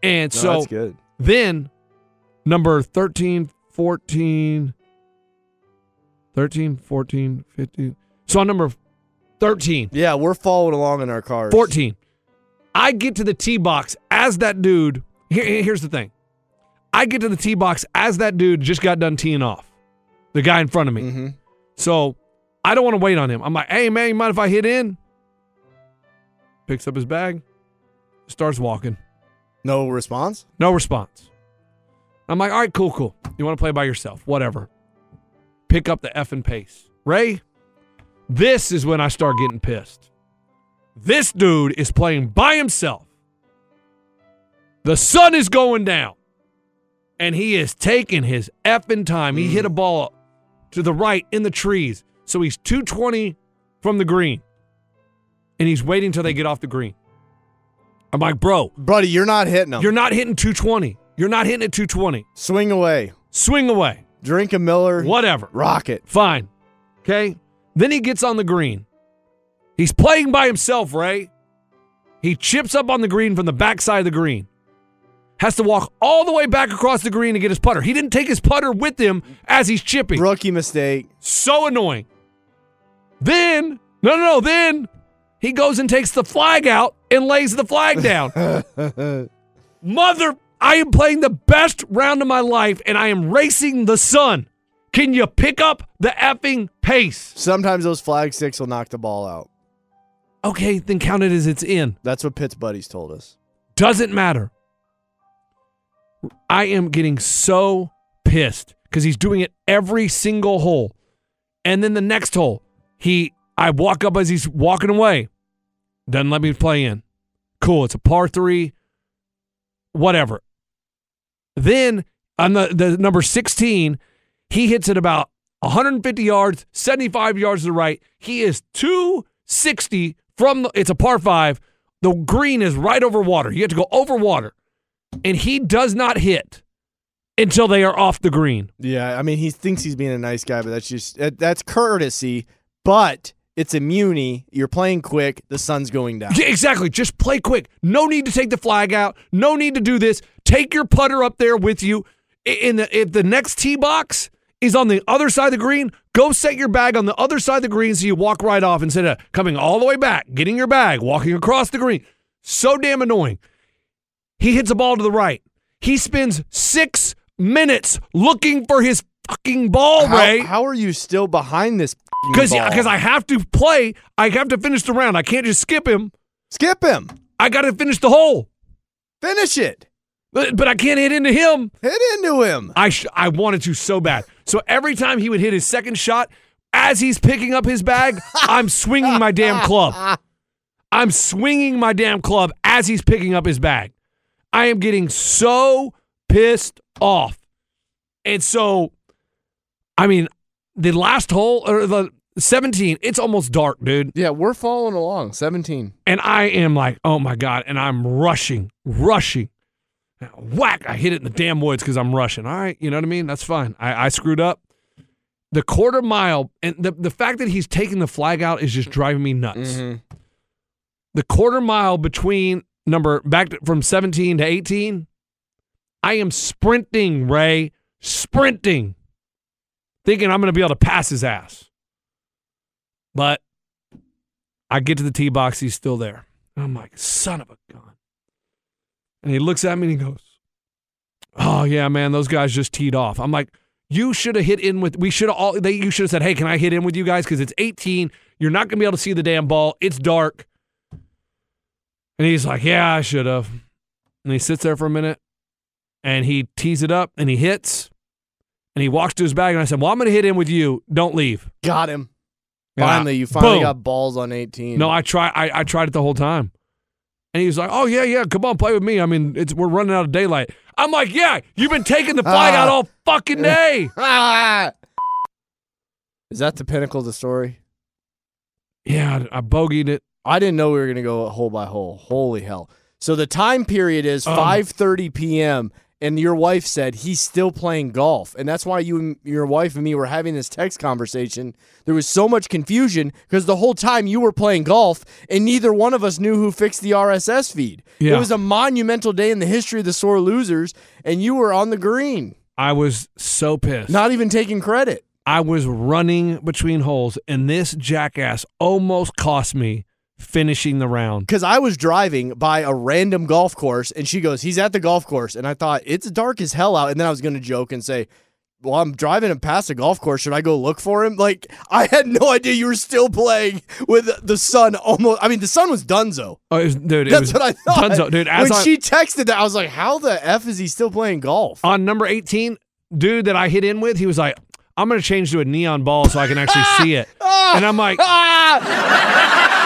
C: And
B: No,
C: so
B: that's good.
C: then number 13, 14, 13, 14, 15. So on number 13,
B: Yeah, we're following along in our cars.
C: 14. I get to the tee box as that dude. Here, here's the thing. I get to the tee box as that dude just got done teeing off. The guy in front of me.
B: Mm-hmm.
C: So I don't want to wait on him. I'm like, hey, man, you mind if I hit in? Picks up his bag, starts walking.
B: No response.
C: No response. I'm like, all right, cool, cool. You want to play by yourself? Whatever. Pick up the effing pace. Ray, this is when I start getting pissed. This dude is playing by himself. The sun is going down. And he is taking his effing time. He hit a mm. ball to the right in the trees. So he's 220 from the green. And he's waiting till they get off the green. I'm like, bro,
B: Buddy, you're not hitting them.
C: you're not hitting 220. You're not hitting at 220.
B: Swing away.
C: Swing away.
B: Drink a Miller.
C: Whatever.
B: Rocket.
C: Fine. Okay. Then he gets on the green. He's playing by himself, Ray. He chips up on the green from the backside of the green. Has to walk all the way back across the green to get his putter. He didn't take his putter with him as he's chipping.
B: Rookie mistake.
C: So annoying. Then, no, no, no. Then he goes and takes the flag out and lays the flag down. [laughs] Mother, I am playing the best round of my life and I am racing the sun. Can you pick up the effing pace?
B: Sometimes those flag sticks will knock the ball out.
C: Okay, then count it as it's in.
B: That's what Pitt's buddies told us.
C: Doesn't matter. I am getting so pissed because he's doing it every single hole. And then the next hole, he I walk up as he's walking away. Doesn't let me play in. Cool, it's a par three. Whatever. Then on the, the number 16, he hits it about 150 yards, 75 yards to the right. He is 260 from the it's a par five The green is right over water. You have to go over water. And he does not hit until they are off the green.
B: Yeah, I mean, he thinks he's being a nice guy, but that's just that's courtesy. But it's a muni. You're playing quick. The sun's going down.
C: Yeah, exactly. Just play quick. No need to take the flag out. No need to do this. Take your putter up there with you. In the if the next tee box is on the other side of the green, go set your bag on the other side of the green so you walk right off instead of coming all the way back, getting your bag, walking across the green. So damn annoying. He hits a ball to the right. He spends six minutes looking for his fucking ball, Ray.
B: How, how are you still behind this?
C: Because because I have to play. I have to finish the round. I can't just skip him.
B: skip him.
C: I got to finish the hole.
B: Finish it.
C: But, but I can't hit into him.
B: Hit into him.
C: I sh- I wanted to so bad. So every time he would hit his second shot, as he's picking up his bag, [laughs] I'm swinging my damn club. I'm swinging my damn club as he's picking up his bag. I am getting so pissed off. And so, I mean, the last hole or the 17, it's almost dark, dude.
B: Yeah, we're following along. 17.
C: And I am like, oh my God. And I'm rushing, rushing. Whack. I hit it in the damn woods because I'm rushing. All right. You know what I mean? That's fine. I, I screwed up. The quarter mile, and the, the fact that he's taking the flag out is just driving me nuts. Mm-hmm. The quarter mile between number back to, from 17 to 18, I am sprinting, Ray, sprinting, thinking I'm going to be able to pass his ass. But I get to the tee box, he's still there. I'm like, son of a gun. And he looks at me and he goes, Oh yeah, man, those guys just teed off. I'm like, you should have hit in with we should have all they you should have said, Hey, can I hit in with you guys? Because it's 18. You're not gonna be able to see the damn ball. It's dark. And he's like, Yeah, I should have. And he sits there for a minute and he tees it up and he hits and he walks to his bag and I said, Well, I'm gonna hit in with you. Don't leave.
B: Got him. Finally, you finally
C: boom.
B: got balls on 18.
C: No, I try. I, I tried it the whole time, and he's like, "Oh yeah, yeah, come on, play with me. I mean, it's we're running out of daylight." I'm like, "Yeah, you've been taking the flag out all fucking day."
B: Ah! [laughs] Is that the pinnacle of the story?
C: yeah, I bogeyed it.
B: I didn't know we were going to go hole by hole. Holy hell. So the time period is
C: Um,
B: 5:30 p.m. and your wife said he's still playing golf. And that's why you and your wife and me were having this text conversation. There was so much confusion because the whole time you were playing golf and neither one of us knew who fixed the RSS feed.
C: Yeah.
B: It was a monumental day in the history of the sore losers and you were on the green,
C: I was so pissed.
B: not even taking credit.
C: I was running between holes, and this jackass almost cost me finishing the round.
B: because I was driving by a random golf course and she goes, He's at the golf course. And I thought, It's dark as hell out. And then I was going to joke and say, Well, I'm driving him past a golf course. Should I go look for him? Like, I had no idea you were still playing with the sun almost. I mean, the sun was dunzo.
C: Oh, it was, dude, it
B: That's
C: was
B: what I thought.
C: Dunzo. dude. As
B: when
C: I,
B: she texted that, I was like, How the F is he still playing golf?
C: on number 18, dude that I hit in with, he was like, "I'm gonna change to a neon ball so I can actually [laughs] see it," ah! and I'm like. [laughs]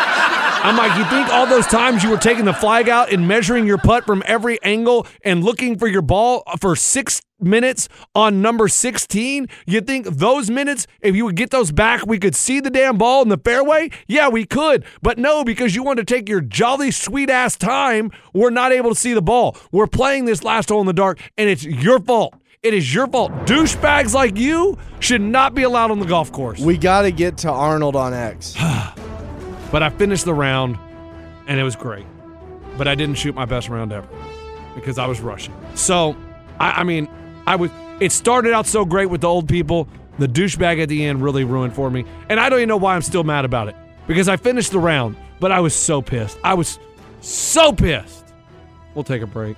C: I'm like, you think all those times you were taking the flag out and measuring your putt from every angle and looking for your ball for six minutes on number 16? You think those minutes, if you would get those back, we could see the damn ball in the fairway? Yeah, we could. But no, because you want to take your jolly sweet ass time, we're not able to see the ball. We're playing this last hole in the dark, and it's your fault. It is your fault. Douchebags like you should not be allowed on the golf course.
B: We got to get to Arnold on X. [sighs] [sighs]
C: But I finished the round and it was great. But I didn't shoot my best round ever because I was rushing. So, I, I mean, I was. It started out so great with the old people. The douchebag at the end really ruined for me. And I don't even know why I'm still mad about it because I finished the round, but I was so pissed. I was so pissed. We'll take a break.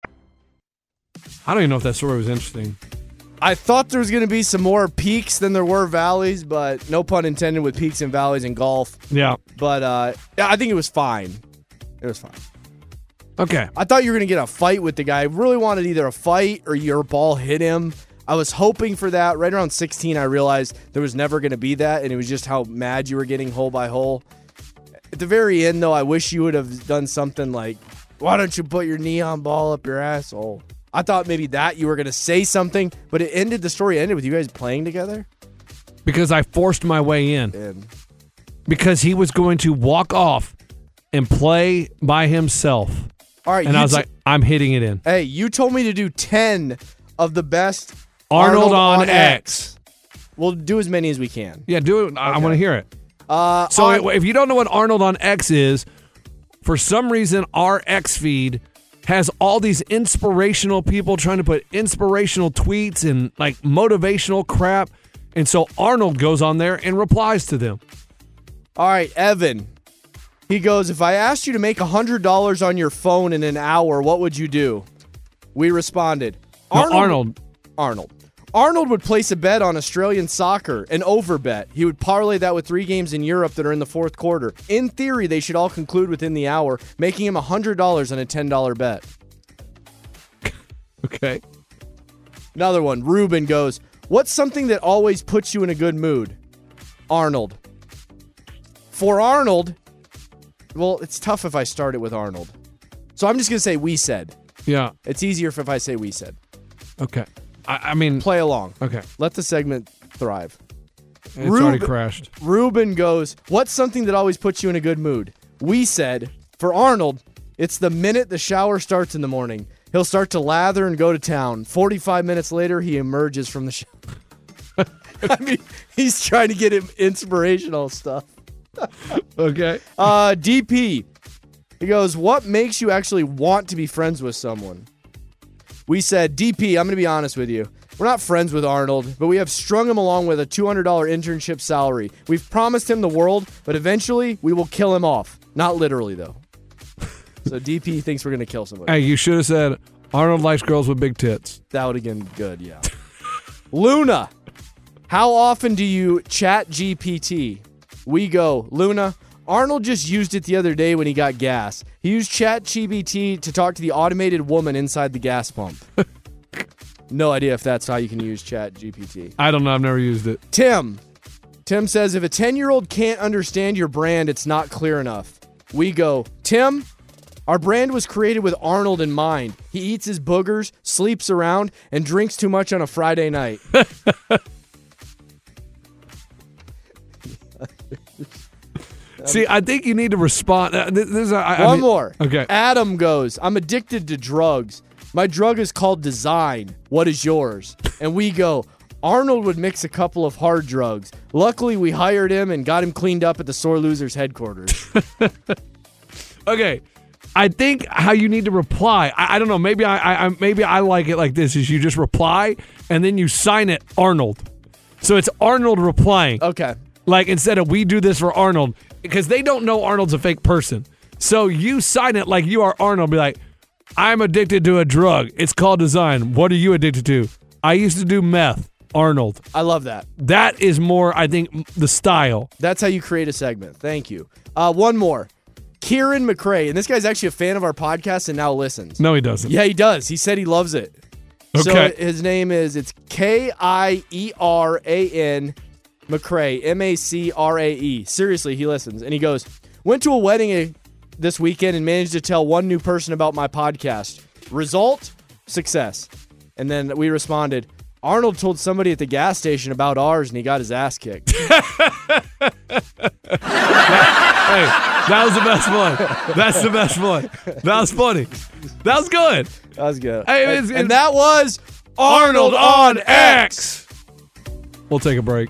C: I don't even know if that story was interesting.
B: I thought there was going to be some more peaks than there were valleys, but no pun intended with peaks and valleys in golf.
C: Yeah.
B: But uh, I think it was fine. It was fine.
C: Okay.
B: I thought you were going to get a fight with the guy. I really wanted either a fight or your ball hit him. I was hoping for that. Right around 16, I realized there was never going to be that, and it was just how mad you were getting hole by hole. At the very end, though, I wish you would have done something like, why don't you put your neon ball up your asshole? I thought maybe that you were going to say something, but it ended, the story ended with you guys playing together.
C: Because I forced my way in.
B: And
C: Because he was going to walk off and play by himself.
B: all right,
C: And I was
B: t-
C: like, I'm hitting it in.
B: hey, you told me to do 10 of the best
C: Arnold, on, X.
B: We'll do as many as we can.
C: Yeah, do it. I, I want to hear it.
B: Uh,
C: So
B: on-
C: if you don't know what Arnold on X is, for some reason our X feed has all these inspirational people trying to put inspirational tweets and like motivational crap. And so Arnold goes on there and replies to them.
B: All right, Evan. He goes, If I asked you to make $100 on your phone in an hour, what would you do? We responded,
C: No, Arnold.
B: Arnold. Arnold would place a bet on Australian soccer, an over bet. He would parlay that with three games in Europe that are in the fourth quarter. In theory, they should all conclude within the hour, making him $100 on a $10 bet.
C: Okay.
B: Another one, Ruben goes, What's something that always puts you in a good mood? Arnold. For Arnold, well, it's tough if I start it with Arnold. So I'm just going to say we said.
C: Yeah.
B: It's easier if I say we said.
C: Okay. I, I mean,
B: Play along.
C: okay.
B: Let the segment thrive.
C: It's already
B: Rube-
C: crashed.
B: Ruben goes, What's something that always puts you in a good mood? We said, For Arnold, it's the minute the shower starts in the morning. He'll start to lather and go to town. 45 minutes later, he emerges from the shower. [laughs] I mean, he's trying to get him inspirational stuff.
C: Okay.
B: Uh, DP, he goes, What makes you actually want to be friends with someone? We said, DP, I'm going to be honest with you. We're not friends with Arnold, but we have strung him along with a $200 internship salary. We've promised him the world, but eventually we will kill him off. Not literally, though. [laughs] so DP thinks we're going to kill somebody.
C: Hey, you should have said Arnold likes girls with big tits.
B: That would have been good, yeah. [laughs] Luna, how often do you chat GPT? We go, Luna. Arnold just used it the other day when he got gas. He used Chat GPT to talk to the automated woman inside the gas pump. [laughs] no idea if that's how you can use Chat GPT.
C: I don't know. I've never used it.
B: Tim. Tim says if a 10 year old can't understand your brand, it's not clear enough. We go, Tim, our brand was created with Arnold in mind. He eats his boogers, sleeps around, and drinks too much on a Friday night. [laughs]
C: See, I think you need to respond. Uh, th- this is, I, I
B: One
C: mean-
B: more.
C: Okay.
B: Adam goes, I'm addicted to drugs. My drug is called design. What is yours? And we go, Arnold would mix a couple of hard drugs. Luckily, we hired him and got him cleaned up at the Sore Losers headquarters. [laughs]
C: Okay. I think how you need to reply. I, I don't know. Maybe I, I, I maybe I like it like this: is you just reply and then you sign it Arnold. So it's Arnold replying.
B: okay.
C: Like instead of we do this for Arnold because they don't know Arnold's a fake person. So you sign it like you are Arnold. Be like, I'm addicted to a drug. It's called design. What are you addicted to? I used to do meth. Arnold.
B: I love that.
C: That is more, I think, the style.
B: That's how you create a segment. Thank you. Uh, one more. Kieran MacRae, and this guy's actually a fan of our podcast and now listens.
C: No, he doesn't.
B: Yeah, he does. He said he loves it. So
C: Okay.
B: his name is it's K I E R A N MacRae M A C R A E. Seriously, he listens and he goes, "Went to a wedding uh, this weekend and managed to tell one new person about my podcast. Result: success." And then we responded, "Arnold told somebody at the gas station about ours and he got his ass kicked." [laughs]
C: Hey, that was the best one. That's the best one. That was funny. That was good.
B: That was good.
C: Hey,
B: and,
C: it's- it's-
B: and that was
C: Arnold on X. We'll take a break.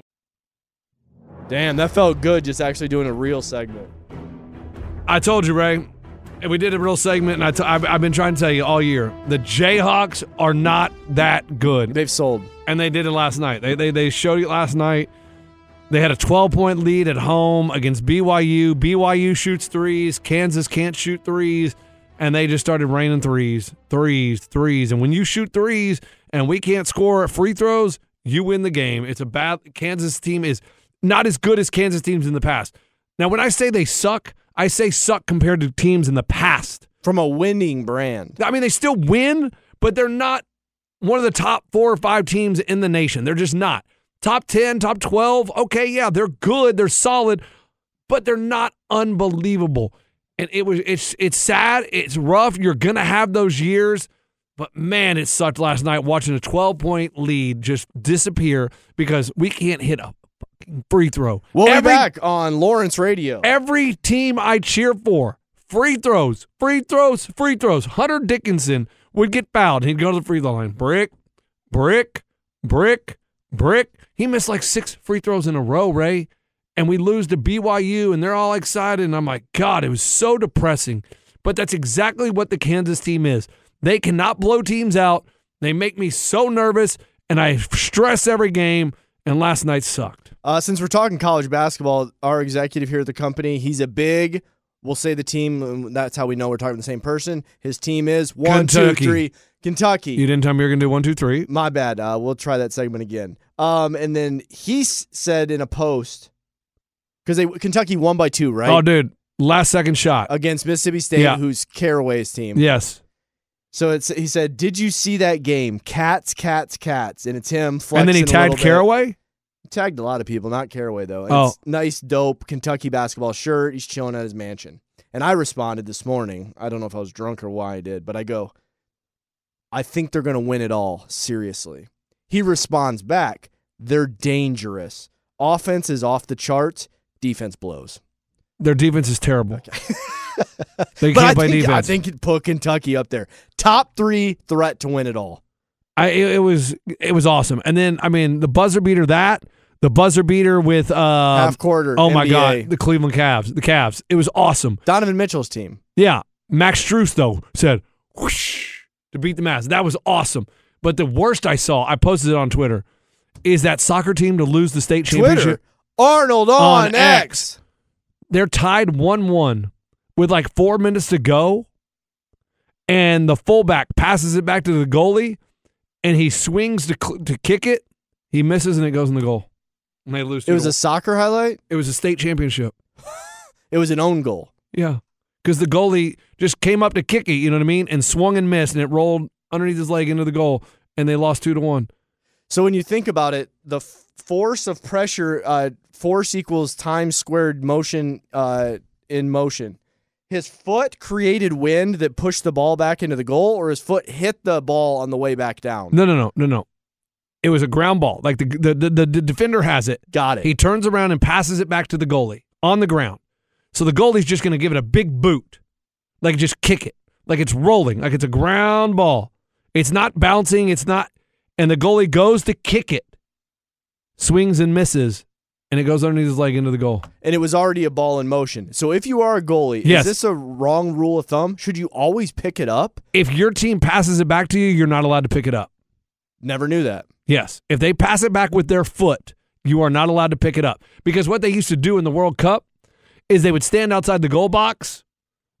B: Damn, that felt good just actually doing a real segment.
C: I told you, Ray. And we did a real segment, and I t- I've, I've been trying to tell you all year the Jayhawks are not that good.
B: They've sold.
C: and they did it last night. They, they, they showed it last night. They had a 12 point lead at home against BYU. BYU shoots threes. Kansas can't shoot threes. And they just started raining threes, threes, threes. And when you shoot threes and we can't score free throws, you win the game. It's a bad Kansas team is not as good as Kansas teams in the past. Now, when I say they suck, I say suck compared to teams in the past.
B: From a winning brand.
C: I mean, they still win, but they're not one of the top four or five teams in the nation. They're just not. Top 10, top 12, okay, yeah, they're good, they're solid, but they're not unbelievable. And it was it's it's sad, it's rough. You're gonna have those years, but man, it sucked last night watching a 12 point lead just disappear because we can't hit a free throw.
B: We'll
C: Every-
B: be back on Lawrence Radio.
C: Every team I cheer for, free throws, free throws, free throws. Hunter Dickinson would get fouled. He'd go to the free throw line. Brick, brick, brick, brick. He missed like six free throws in a row, Ray. And we lose to BYU, and they're all excited. And I'm like, God, it was so depressing. But that's exactly what the Kansas team is. They cannot blow teams out. They make me so nervous, and I stress every game. And last night sucked.
B: Uh, since we're talking college basketball, our executive here at the company, he's a big. We'll say the team. um, That's how we know we're talking the same person. His team is one, two,
C: Kentucky.
B: three. Kentucky.
C: You didn't tell me you were going to do one, two, three.
B: My bad. Uh, we'll try that segment again. Um, and then he s- said in a post because they Kentucky won by two, right?
C: Oh, dude, last second shot.
B: Against Mississippi State,
C: Yeah.
B: who's Caraway's team.
C: Yes.
B: So it's he said, "Did you see that game? Cats, cats, cats." And it's him.
C: and then he
B: flexing a
C: tagged
B: bit.
C: Caraway.
B: Tagged a lot of people, not Caraway though. And
C: Oh.
B: It's nice, dope Kentucky basketball shirt. He's chilling at his mansion. And I responded this morning. I don't know if I was drunk or why I did, but I go, I think they're going to win it all, seriously. He responds back, they're dangerous. Offense is off the charts, defense blows.
C: Their defense is terrible. They [laughs] can't
B: I
C: play
B: think,
C: defense.
B: I think it put Kentucky up there. Top three threat to win it all.
C: I it was it was awesome. And then I mean the buzzer beater that the buzzer beater with uh
B: Half quarter.
C: oh my god the Cleveland Cavs the Cavs it was awesome.
B: Donovan Mitchell's team.
C: Yeah, Max Strus though said whoosh to beat the Mavs. That was awesome. But the worst I saw, I posted it on Twitter, is that soccer team to lose the state championship.
B: Twitter. Arnold on,
C: On
B: X.
C: X. They're tied one one with like four minutes to go, and the fullback passes it back to the goalie, and he swings to to kick it. He misses and it goes in the goal. And they lose.
B: It was a soccer highlight.
C: it was a state championship.
B: It was an own goal.
C: Yeah, because the goalie just came up to kick it. You know what I mean? And swung and missed, and it rolled underneath his leg into the goal, and they lost two to one.
B: So when you think about it, the f- force of pressure, uh, force equals time squared motion uh, in motion. His foot created wind that pushed the ball back into the goal, or his foot hit the ball on the way back down.
C: No, no, no, no, no. It was a ground ball. Like the the the, the, defender has it.
B: Got it.
C: He turns around and passes it back to the goalie on the ground. So the goalie's just going to give it a big boot, like just kick it, like it's rolling, like it's a ground ball. It's not bouncing. It's not. And the goalie goes to kick it, swings and misses, and it goes underneath his leg into the goal.
B: and it was already a ball in motion. So if you are a goalie,
C: Yes.
B: is this a wrong rule of thumb? Should you always pick it up?
C: If your team passes it back to you, you're not allowed to pick it up.
B: Never knew that.
C: Yes. If they pass it back with their foot, you are not allowed to pick it up. Because what they used to do in the World Cup is they would stand outside the goal box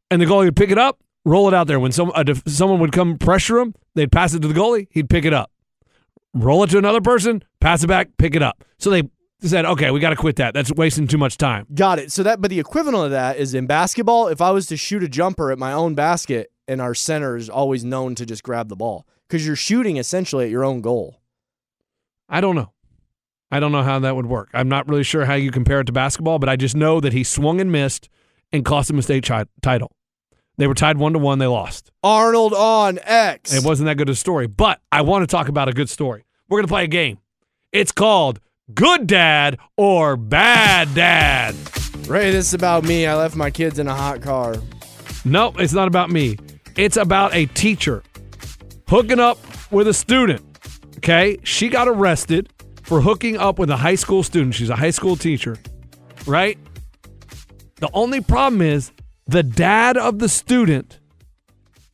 C: and the goalie would pick it up, roll it out there. When some, def- someone would come pressure him, they'd pass it to the goalie, he'd pick it up. Roll it to another person, pass it back, pick it up. So they said, okay, we got to quit that. That's wasting too much time.
B: Got it. So that, but the equivalent of that is in basketball. If I was to shoot a jumper at my own basket, and our center is always known to just grab the ball because you're shooting essentially at your own goal.
C: I don't know. I don't know how that would work. I'm not really sure how you compare it to basketball, but I just know that he swung and missed and cost him a state chi- title. They were tied one to one. They lost.
B: Arnold on X.
C: It wasn't that good a story, but I want to talk about a good story. We're going to play a game. It's called Good Dad or Bad Dad.
B: Ray, this is about me. I left my kids in a hot car.
C: No, it's not about me. It's about a teacher hooking up with a student. Okay? She got arrested for hooking up with a high school student. She's a high school teacher, right? The only problem is the dad of the student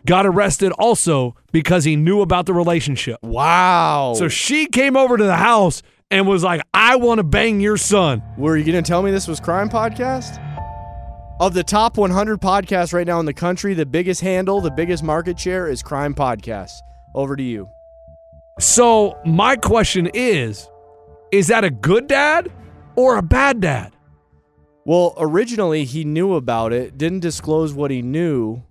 C: got arrested also because he knew about the relationship.
B: Wow.
C: So she came over to the house and was like, I want to bang your son.
B: Were you going to tell me this was Crime Podcast? Of the top 100 podcasts right now in the country, the biggest handle, the biggest market share is Crime Podcast. Over to you.
C: So my question is, is that a good dad or a bad dad?
B: Well, originally he knew about it, didn't disclose what he knew,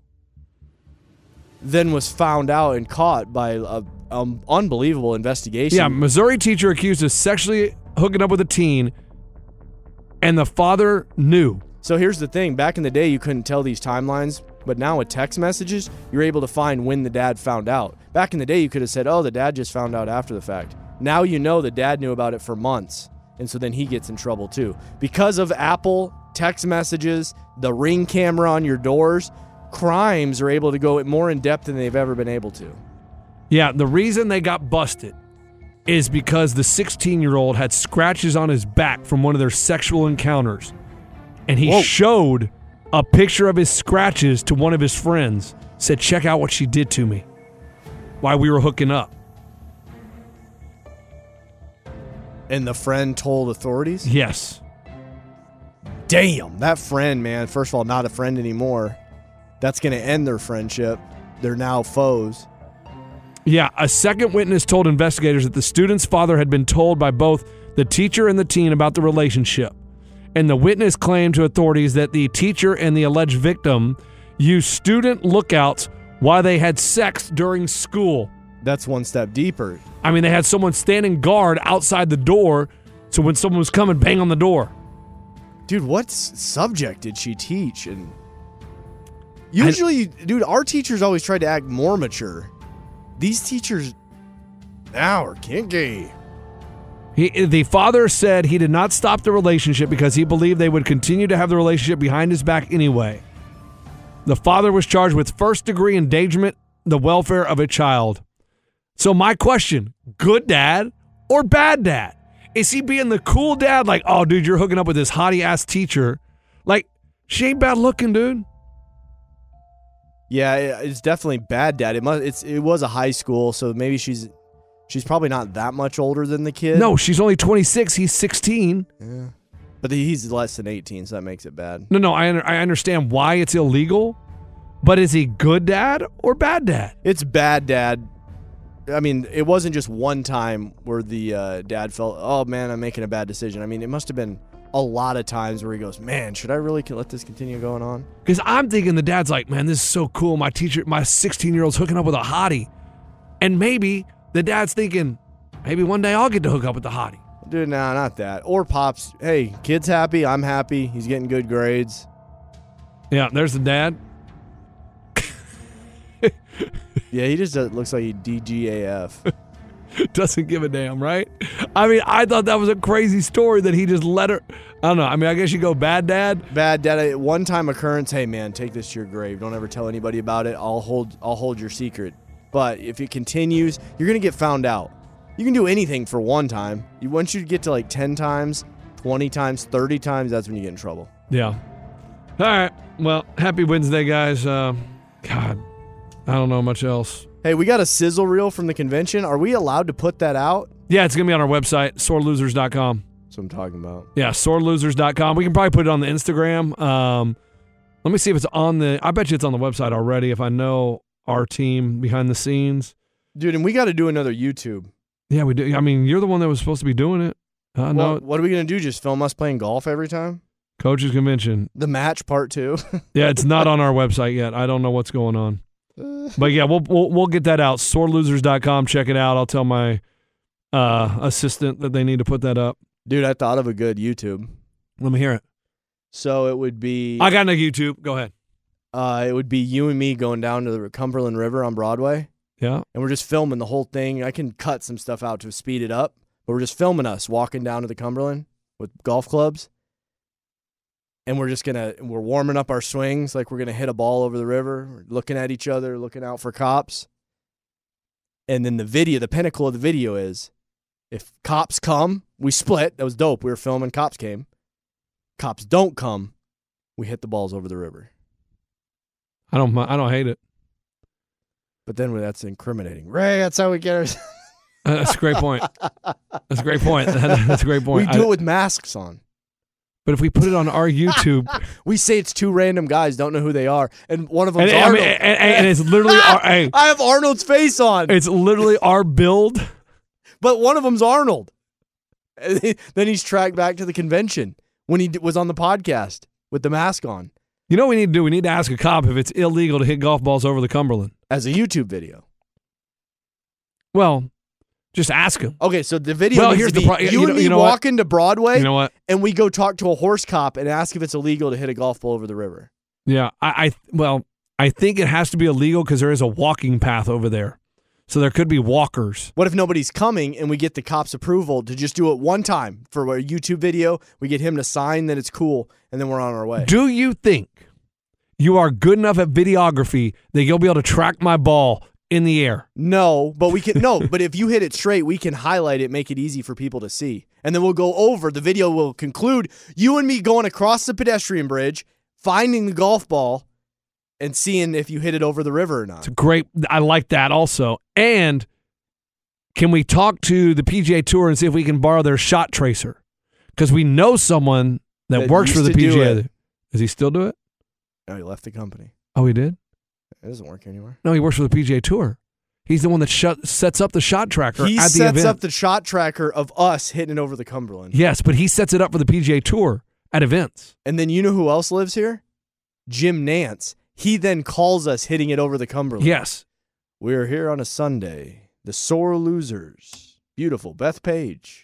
B: then was found out and caught by a um, unbelievable investigation.
C: Yeah, Missouri teacher accused of sexually hooking up with a teen, and the father knew.
B: So here's the thing back in the day, you couldn't tell these timelines, but now with text messages, you're able to find when the dad found out. Back in the day, you could have said, oh, the dad just found out after the fact. Now you know the dad knew about it for months. And so then he gets in trouble too. Because of Apple text messages, the ring camera on your doors, crimes are able to go more in depth than they've ever been able to.
C: Yeah, the reason they got busted is because the 16 year old had scratches on his back from one of their sexual encounters. And he
B: Whoa.
C: showed a picture of his scratches to one of his friends, said, Check out what she did to me while we were hooking up.
B: And the friend told authorities?
C: Yes.
B: Damn, that friend, man. First of all, not a friend anymore. That's going to end their friendship. They're now foes.
C: Yeah, a second witness told investigators that the student's father had been told by both the teacher and the teen about the relationship. And the witness claimed to authorities that the teacher and the alleged victim used student lookouts while they had sex during school.
B: That's one step deeper.
C: I mean, they had someone standing guard outside the door, so when someone was coming, bang on the door.
B: Dude, what s- subject did she teach? And usually, dude, our teachers always tried to act more mature. These teachers now are kinky.
C: He, the father said he did not stop the relationship because he believed they would continue to have the relationship behind his back anyway. The father was charged with first degree endangerment, the welfare of a child. So, my question good dad or bad dad? Is he being the cool dad, like, oh, dude, you're hooking up with this hottie ass teacher? Like, she ain't bad looking, dude.
B: Yeah, it's definitely bad dad. It must. It's it was a high school, so maybe she's she's probably not that much older than the kid.
C: No, she's only 26. He's 16. Yeah.
B: but he's less than eighteen, so that makes it bad.
C: No, no, I, I understand why it's illegal, But is he good dad or bad dad?
B: It's bad, Dad. I mean, it wasn't just one time where the uh, dad felt, "Oh man, I'm making a bad decision." I mean, it must have been a lot of times where he goes, "Man, should I really let this continue going on?"
C: Because I'm thinking the dad's like, man, this is so cool. My teacher, my 16 year old's hooking up with a hottie. And maybe the dad's thinking, maybe one day I'll get to hook up with the hottie.
B: Dude, nah, not that. Or pops, hey, kid's happy, I'm happy. He's getting good grades.
C: Yeah, there's the dad.
B: Yeah, he just does, looks like he DGAF. [laughs]
C: Doesn't give a damn, right? I mean, I thought that was a crazy story that he just let her. I don't know. I mean, I guess you go bad dad.
B: Bad dad. Uh, one time occurrence. Hey man, take this to your grave. Don't ever tell anybody about it. I'll hold. I'll hold your secret. But if it continues, you're gonna get found out. You can do anything for one time. You once you get to like ten times, twenty times, thirty times, that's when you get in trouble.
C: Yeah. All right. Well, happy Wednesday, guys. Uh, God, I don't know much else.
B: Hey, we got a sizzle reel from the convention. Are we allowed to put that out?
C: Yeah, it's going to be on our website, sorelosers.com.
B: That's what I'm talking about.
C: Yeah, sorelosers.com. We can probably put it on the Instagram. Um, let me see if it's on the. I bet you it's on the website already. If I know our team behind the scenes.
B: Dude, and we got to do another YouTube.
C: Yeah, we do. I mean, you're the one that was supposed to be doing it. I know.
B: Well, what are we gonna do? Just film us playing golf every time?
C: Coaches convention.
B: The match part two. [laughs]
C: Yeah, it's not on our website yet. I don't know what's going on. [laughs] But yeah, we'll we'll, we'll get that out. Sorelosers.com. Check it out. I'll tell my uh, assistant that they need to put that up.
B: Dude, I thought of a good YouTube.
C: Let me hear it.
B: So it would be
C: I got no YouTube. Go ahead.
B: Uh, it would be you and me going down to the Cumberland River on Broadway,
C: Yeah.
B: and we're just filming the whole thing. I can cut some stuff out to speed it up, but we're just filming us walking down to the Cumberland with golf clubs, and we're just gonna we're warming up our swings like we're gonna hit a ball over the river, we're looking at each other, looking out for cops, and then the video, the pinnacle of the video is if cops come, we split. That was dope. We were filming, cops came. Cops don't come, we hit the balls over the river.
C: I don't. I don't hate it.
B: But then that's incriminating. Ray, that's how we get our. [laughs]
C: Uh, That's a great point. That's a great point. [laughs] That's a great point.
B: we do
C: I-
B: it with masks on.
C: but if we put it on our YouTube, [laughs]
B: We say it's two random guys, don't know who they are, and one of them's
C: and, I
B: Arnold.
C: mean, and, and it's literally our,
B: I have Arnold's face on,
C: it's literally our build.
B: but one of them's Arnold. Then he's tracked back to the convention when he d- was on the podcast with the mask on
C: You know what we need to do? We need to ask a cop if it's illegal to hit golf balls over the Cumberland.
B: as a YouTube video.
C: Well, just ask him.
B: Okay, so the video
C: Well, here's the pro-
B: you,
C: you know-
B: and me
C: you know what?
B: walking to Broadway,
C: You know what?
B: and we go talk to a horse cop and ask if it's illegal to hit a golf ball over the river.
C: Yeah, I, I well, I think it has to be illegal because there is a walking path over there, so there could be walkers.
B: What if nobody's coming and we get the cops' approval to just do it one time for a YouTube video? We get him to sign that it's cool, and then we're on our way.
C: Do you think you are good enough at videography that you'll be able to track my ball in the air?
B: No, but we can no, [laughs] but if you hit it straight, we can highlight it, make it easy for people to see. And then we'll go over. The video will conclude you and me going across the pedestrian bridge, finding the golf ball, and seeing if you hit it over the river or not.
C: It's a great. I like that also. And can we talk to the PGA Tour and see if we can borrow their shot tracer? Because we know someone that,
B: That
C: works for the PGA. Does he still do it?
B: No, he left the company.
C: Oh, he did.
B: It doesn't work anymore.
C: No, he works for the PGA Tour. He's the one that shut, sets up the shot tracker
B: He
C: at the
B: sets
C: event.
B: up the shot tracker of us hitting it over the Cumberland.
C: yes, but he sets it up for the PGA Tour at events.
B: And then you know who else lives here? Jim Nantz. He then calls us hitting it over the Cumberland.
C: Yes.
B: We're here on a Sunday. The sore losers. Beautiful. Bethpage.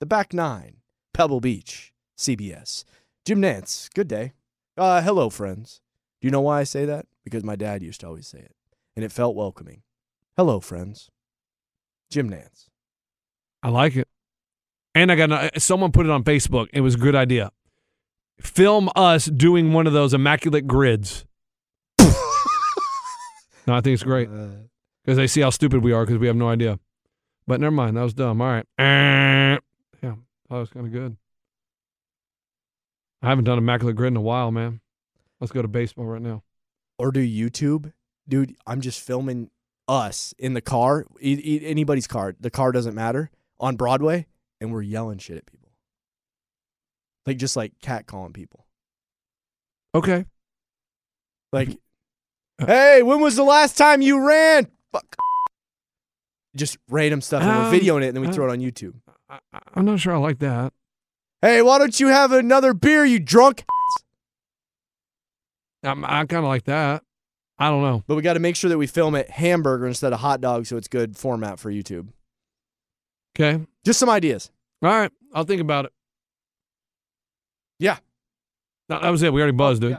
B: The back nine. Pebble Beach. CBS. Jim Nantz. Good day. Uh, hello, friends. Do you know why I say that? Because my dad used to always say it, and it felt welcoming. Hello, friends. Jim Nantz.
C: I like it. And I got a- someone put it on Facebook. It was a good idea. Film us doing one of those immaculate grids. No, I think it's great because they see how stupid we are because we have no idea. But never mind, that was dumb. All right. Eh. Yeah, that was kind of good. I haven't done immaculate grid in a while, man. Let's go to baseball right now.
B: Or do YouTube. Dude, I'm just filming us in the car, e- e- anybody's car. The car doesn't matter on Broadway, and we're yelling shit at people. Like just like cat calling people.
C: Okay.
B: Like Hey, when was the last time you ran? Fuck. Just random stuff. and
C: Um,
B: we're videoing it and then we
C: uh,
B: throw it on YouTube.
C: I, I- I'm not sure I like that.
B: Hey, why don't you have another beer, you drunk?
C: I'm, I kind of like that. I don't know.
B: But we got to make sure that we film it hamburger instead of hot dog so it's good format for YouTube.
C: Okay.
B: Just some ideas.
C: All right. I'll think about it.
B: Yeah.
C: No, that was it. We already buzzed, dude.